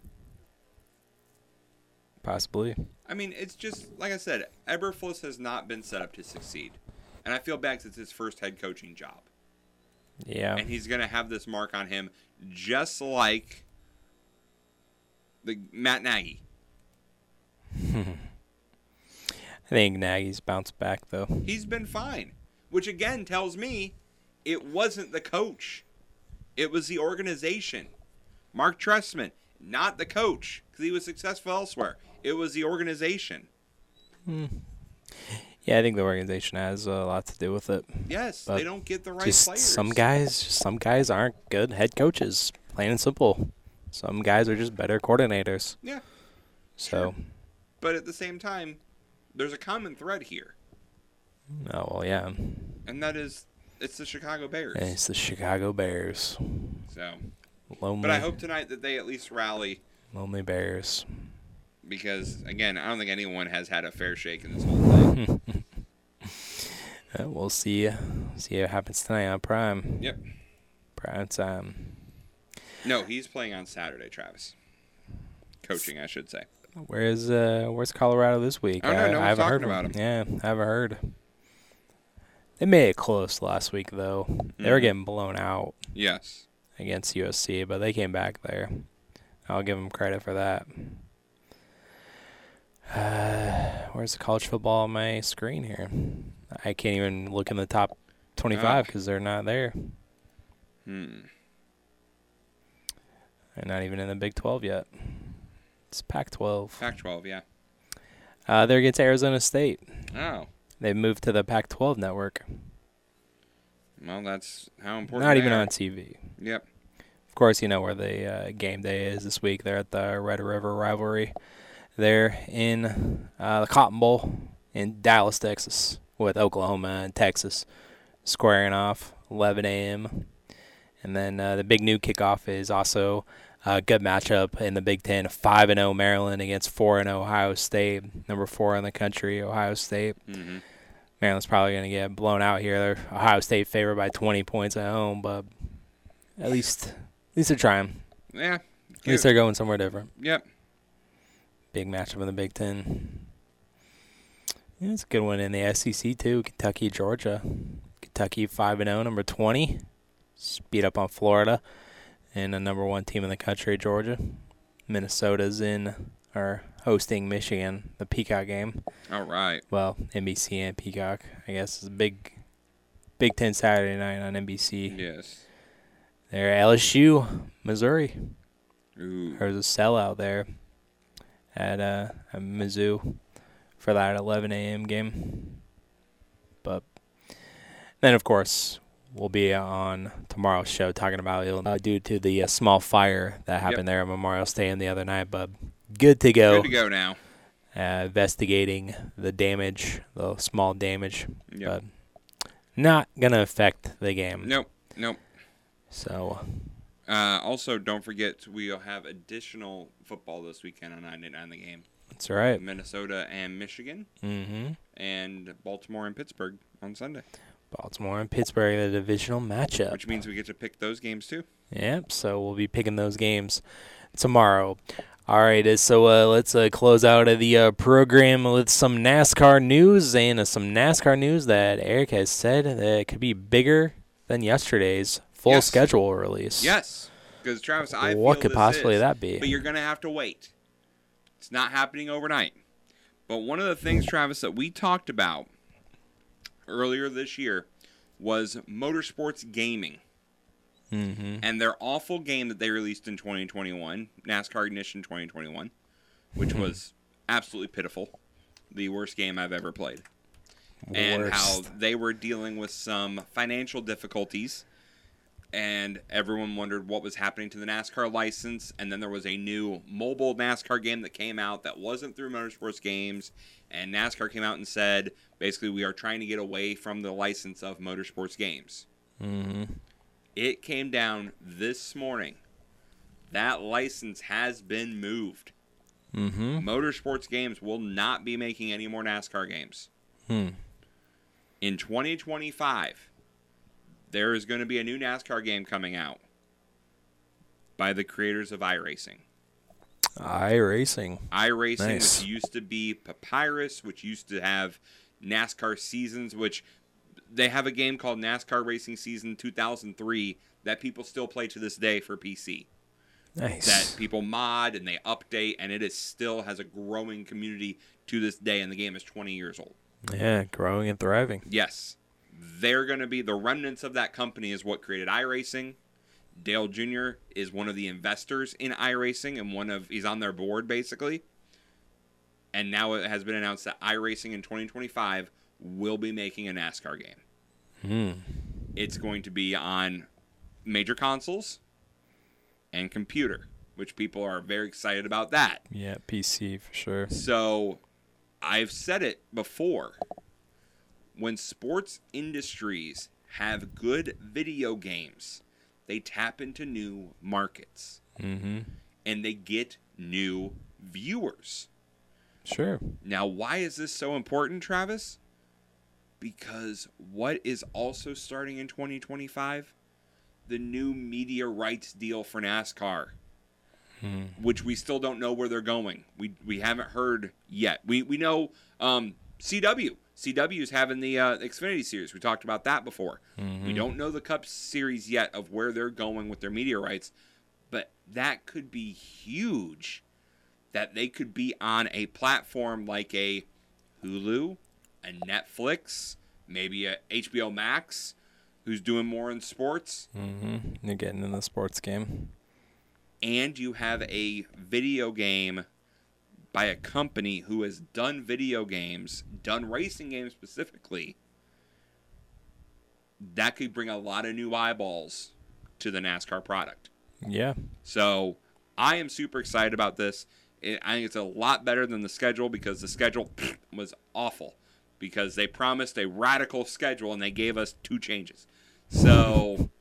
Possibly. I mean, it's just like I said. Eberflus has not been set up to succeed, and I feel bad 'cause it's his first head coaching job, Yeah. and he's going to have this mark on him, just like the Matt Nagy. (laughs) I think Nagy's bounced back though. He's been fine, which again tells me it wasn't the coach, it was the organization. Mark Trestman, not the coach, because he was successful elsewhere. It was the organization. Hmm. Yeah, I think the organization has a lot to do with it. Yes, But they don't get the right just players. Some guys, some guys aren't good head coaches. Plain and simple. Some guys are just better coordinators. Yeah, So, but at the same time, there's a common thread here, oh well, yeah. and that is it's the Chicago Bears. And it's the Chicago Bears. So, Lonely, but I hope tonight that they at least rally lonely Bears. Because again, I don't think anyone has had a fair shake in this whole thing. (laughs) Uh, we'll see. See what happens tonight on Prime. Yep. Prime time. no, he's playing on Saturday, Travis. Coaching, I should say. Where's uh Where's Colorado this week? I don't know, no I haven't heard about Yeah, I haven't heard. They made it close last week though. They were Mhm. getting blown out. Yes. Against USC, but they came back there. I'll give them credit for that. Uh, where's the college football on my screen here? I can't even look in the top 25 because they're not there. Hmm. They're not even in the Big 12 yet. It's Pac-12. Pac-12, yeah. Uh, they're against Arizona State. Oh. They moved to the Pac-12 network. Well, that's how important. Not even are. on TV. Yep. Of course, you know where the uh, game day is this week. They're at the Red River rivalry. They're in uh, the Cotton Bowl in Dallas, Texas, with Oklahoma and Texas squaring off 11 a.m. And then uh, the Big Noon kickoff is also a good matchup in the Big Ten. 5 and 0 Maryland against 4 and 0 Ohio State, number four in the country, Ohio State. Mhm. Maryland's probably going to get blown out here. They're Ohio State favored by 20 points at home, but at least at least they're trying. Yeah. At least they're going somewhere different. Yep. Big matchup in the Big Ten. Yeah, it's a good one in the SEC too. Kentucky, Georgia. Kentucky five and zero, number twenty. Speed up on Florida, and the number one team in the country, Georgia. Minnesota's in or hosting Michigan, the Peacock game. All right. Well, NBC and Peacock, I guess, is a big Big Ten Saturday night on NBC. Yes. They're LSU, Missouri. Ooh. There's a sellout there at uh at Mizzou for that 11 a.m. game. But then, of course, we'll be on tomorrow's show talking about it uh, due to the uh, small fire that happened there at Memorial Stadium the other night. But good to go. Good to go now. Uh, investigating the damage, the small damage, Yep. but not gonna affect the game. Nope. Nope. So Uh, also, don't forget we'll have additional football this weekend on 99 the game. That's right. Minnesota and Michigan, Mhm. and Baltimore and Pittsburgh on Sunday. Baltimore and Pittsburgh, the divisional matchup. Which means we get to pick those games too. Yep. So we'll be picking those games tomorrow. All right. uh, So uh, let's uh, close out of the uh, program with some NASCAR news and uh, some NASCAR news that Eric has said that could be bigger than yesterday's full Yes. schedule release. Yes, because Travis, I What could possibly is, that be? But you're gonna have to wait. It's not happening overnight. But one of the things, Travis, that we talked about earlier this year was motorsports gaming Mm-hmm. and their awful game that they released in 2021, NASCAR Ignition 2021, which was absolutely pitiful. The worst game I've ever played. And how they were dealing with some financial difficulties and everyone wondered what was happening to the NASCAR license. And then there was a new mobile NASCAR game that came out that wasn't through Motorsports Games. And NASCAR came out and said, basically, we are trying to get away from the license of Motorsports Games. Mm-hmm. It came down this morning. That license has been moved. Mm-hmm. Motorsports Games will not be making any more NASCAR games. Hmm. In 2025, there is going to be a new NASCAR game coming out by the creators of iRacing. iRacing. iRacing, Nice. which used to be Papyrus, which used to have NASCAR seasons, which they have a game called NASCAR Racing Season 2003 that people still play to this day for PC. Nice. That people mod and they update, and it is still has a growing community to this day, and the game is 20 years old. Yeah, growing and thriving. Yes. They're going to be the remnants of that company is what created iRacing. Dale Jr. is one of the investors in iRacing and one of he's on their board basically. And now it has been announced that iRacing in 2025 will be making a NASCAR game. Hmm. It's going to be on major consoles and computer, which people are very excited about that. Yeah, PC for sure. So I've said it before. When sports industries have good video games, they tap into new markets Mm-hmm. and they get new viewers. Sure. Now, why is this so important, Travis? Because what is also starting in 2025? The new media rights deal for NASCAR Hmm. which we still don't know where they're going. We we haven't heard yet. We we know um, CW. CW is having the uh, Xfinity series. We talked about that before. We Mhm. don't know the Cup series yet of where they're going with their media rights, but that could be huge. That they could be on a platform like a Hulu, a Netflix, maybe a HBO Max, who's doing more in sports Mm-hmm. You're getting in the sports game. and you have a video game by a company who has done video games, done racing games specifically, that could bring a lot of new eyeballs to the NASCAR product. Yeah. So I am super excited about this. It, I think it's a lot better than the schedule because the schedule (sniffs) was awful because they promised a radical schedule and they gave us two changes. So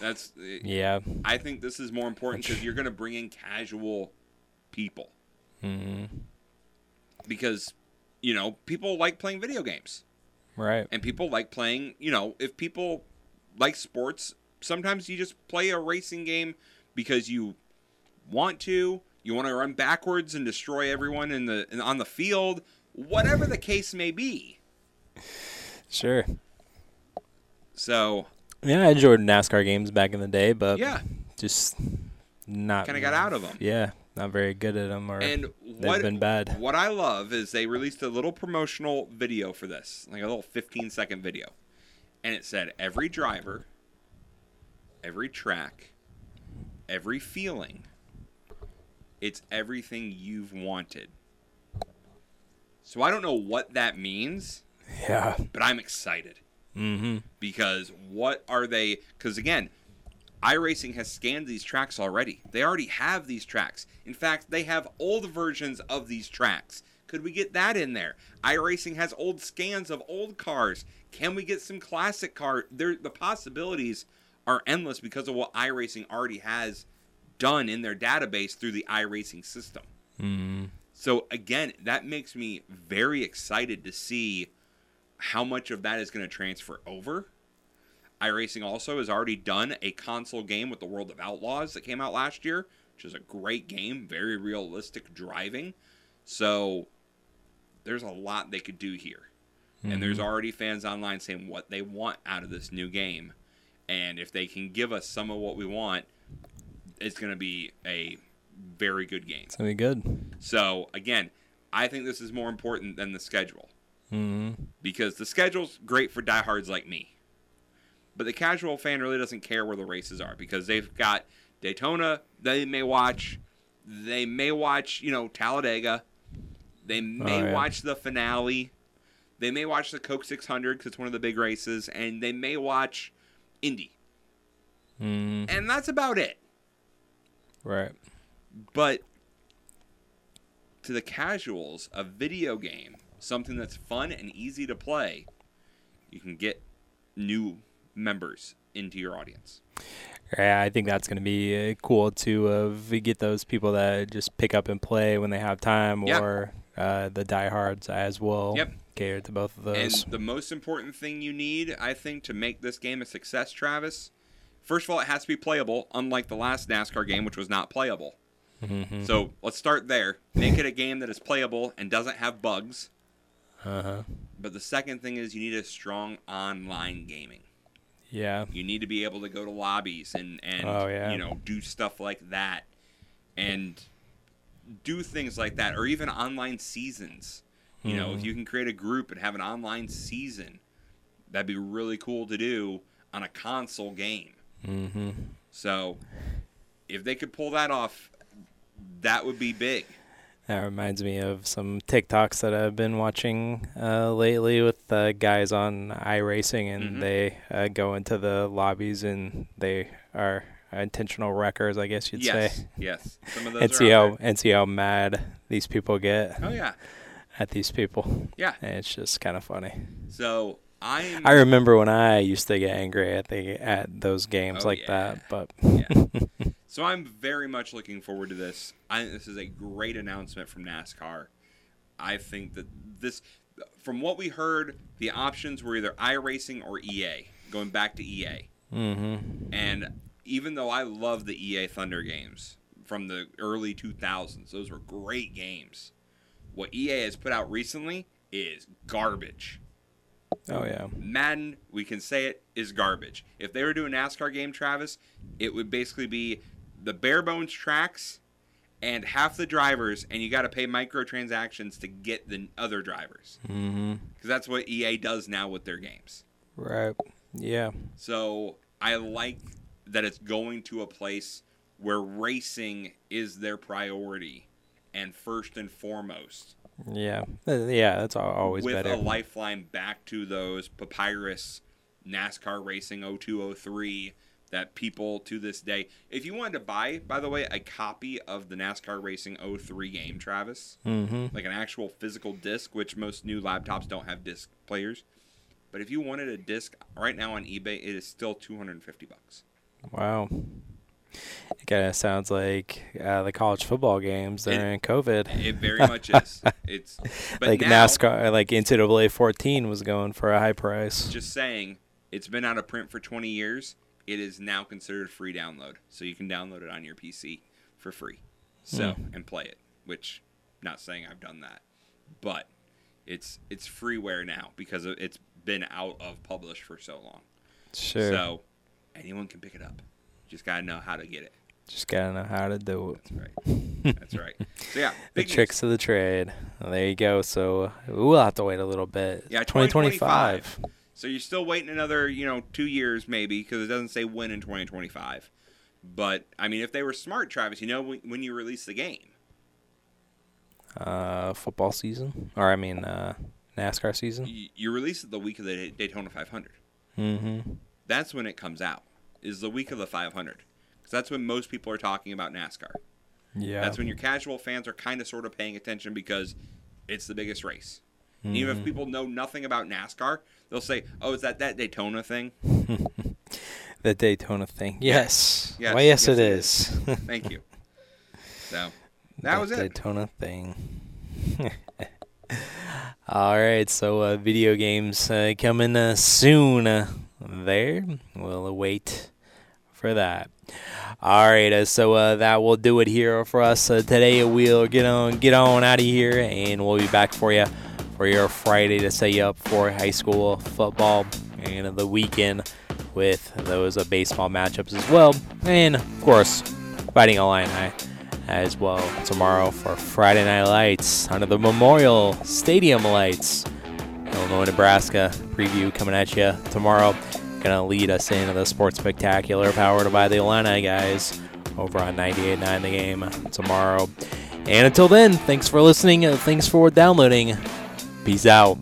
that's yeah. I think this is more important because you're going to bring in casual people hmm because you know people like playing video games Right. and people like playing. You know, if people like sports, sometimes you just play a racing game because you want to. You want to run backwards and destroy everyone in the in, on the field, whatever the case may be. Sure. So Yeah, I enjoyed NASCAR games back in the day, but Yeah. just not Kinda got out of them. Yeah, not very good at them, or And they've what been bad. What I love is they released a little promotional video for this, like a little 15 second video, and it said every driver, every track, every feeling, it's everything you've wanted. So I don't know what that means. Yeah. But I'm excited Mm-hmm. because what are they? Because again, iRacing has scanned these tracks already. They already have these tracks. In fact, they have old versions of these tracks. Could we get that in there? iRacing has old scans of old cars. Can we get some classic car? There, the possibilities are endless because of what iRacing already has done in their database through the iRacing system. Mm-hmm. So again, that makes me very excited to see how much of that is going to transfer over. iRacing also has already done a console game with the World of Outlaws that came out last year, which is a great game, very realistic driving. So there's a lot they could do here. And there's Mhm. already fans online saying what they want out of this new game. And if they can give us some of what we want, it's going to be a very good game. It's gonna be good. So again, I think this is more important than the schedule Mm-hmm. because the schedule's great for diehards like me, but the casual fan really doesn't care where the races are because they've got Daytona. They may watch. They may watch. You know Talladega. They may Oh, yeah. watch the finale. They may watch the Coke 600 because it's one of the big races, and they may watch Indy, Mm-hmm. and that's about it. Right. But to the casuals, a video game, something that's fun and easy to play, you can get new members into your audience. Yeah, I think that's going to be uh, cool to uh, get those people that just pick up and play when they have time, or uh, the diehards as well. Yep. Cater to both of those. And the most important thing you need, I think, to make this game a success, Travis, first of all, it has to be playable, unlike the last NASCAR game, which was not playable. Mhm. So let's start there. Make it a game that is playable and doesn't have bugs. Uh-huh. But the second thing is you need a strong online gaming. Yeah. You need to be able to go to lobbies and and Oh, yeah. you know do stuff like that, and do things like that, or even online seasons. You know, if Mhm. you can create a group and have an online season, that'd be really cool to do on a console game. Mm-hmm. So, if they could pull that off, that would be big. That reminds me of some TikToks that I've been watching uh, lately with uh, guys on iRacing, and Mhm. they uh, go into the lobbies and they are intentional wreckers, I guess you'd Yes, say. yes. Some of (laughs) those and see how and see how mad these people get. Oh, yeah. At these people. Yeah. And it's just kind of funny. So I'm. I remember when I used to get angry at the at those games Oh, like yeah. that, but (laughs) So I'm very much looking forward to this. I think this is a great announcement from NASCAR. I think that this, from what we heard, the options were either iRacing or EA, going back to EA. mm-hmm. And even though I love the EA Thunder games from the early 2000s, those were great games. What EA has put out recently is garbage. Oh yeah. Madden, we can say it, is garbage. If they were doing NASCAR game, Travis, it would basically be the bare bones tracks and half the drivers, and you got to pay microtransactions to get the other drivers. Mm-hmm. Because that's what EA does now with their games. Right. Yeah. So I like that it's going to a place where racing is their priority and first and foremost. Yeah, Uh, yeah, that's al- always with better. a lifeline back to those papyrus NASCAR racing 0203 that people to this day if you wanted to buy by the way a copy of the NASCAR racing 03 game Travis Mhm. like an actual physical disc which most new laptops don't have disc players but if you wanted a disc right now on eBay it is still 250 bucks Wow. It kind of sounds like uh, the college football games during COVID. it very (laughs) much is. It's- but like now- NASCAR, like NCAA 14 was going for a high price. just saying it's been out of print for 20 years it is now considered a free download so you can download it on your pc for free so Hmm. and play it which not saying i've done that but it's it's freeware now because it's been out of publish for so long Sure. so anyone can pick it up just gotta know how to get it Just gotta know how to do it. That's right. (laughs) That's right. So yeah, the big news. tricks of the trade. Well, there you go. So we'll have to wait a little bit. Yeah, 2025. 2025. So you're still waiting another, you know, two years maybe because it doesn't say when in 2025. But I mean, if they were smart, Travis, you know when, when you release the game. Uh, football season, or I mean, uh, NASCAR season. You, you release it the week of the Daytona 500. Mm-hmm. That's when it comes out. Is the week of the 500 because that's when most people are talking about NASCAR. Yeah. That's when your casual fans are kind of sort of paying attention because it's the biggest race. And Even if Mhm. people know nothing about NASCAR, they'll say, "Oh, is that that Daytona thing?" (laughs) The Daytona thing. Yes. Yes, Well, yes, yes, it it is. Thank you. So (laughs) that was it. Daytona thing. (laughs) All right, so uh, video games uh, coming uh, soon. Uh, there, we'll wait for that. All right, uh, so uh, that will do it here for us uh, today. We'll get on, get on out of here, and we'll be back for you for your Friday to set you up for high school football and the weekend with those uh, baseball matchups as well, and of course, Fighting Illini as well tomorrow for Friday Night Lights under the Memorial Stadium lights. Illinois, Nebraska preview coming at you tomorrow. Gonna lead us into the sports spectacular powered by the Illini guys over on 98.9 The Game tomorrow. And until then, thanks for listening. Thanks for downloading. Peace out.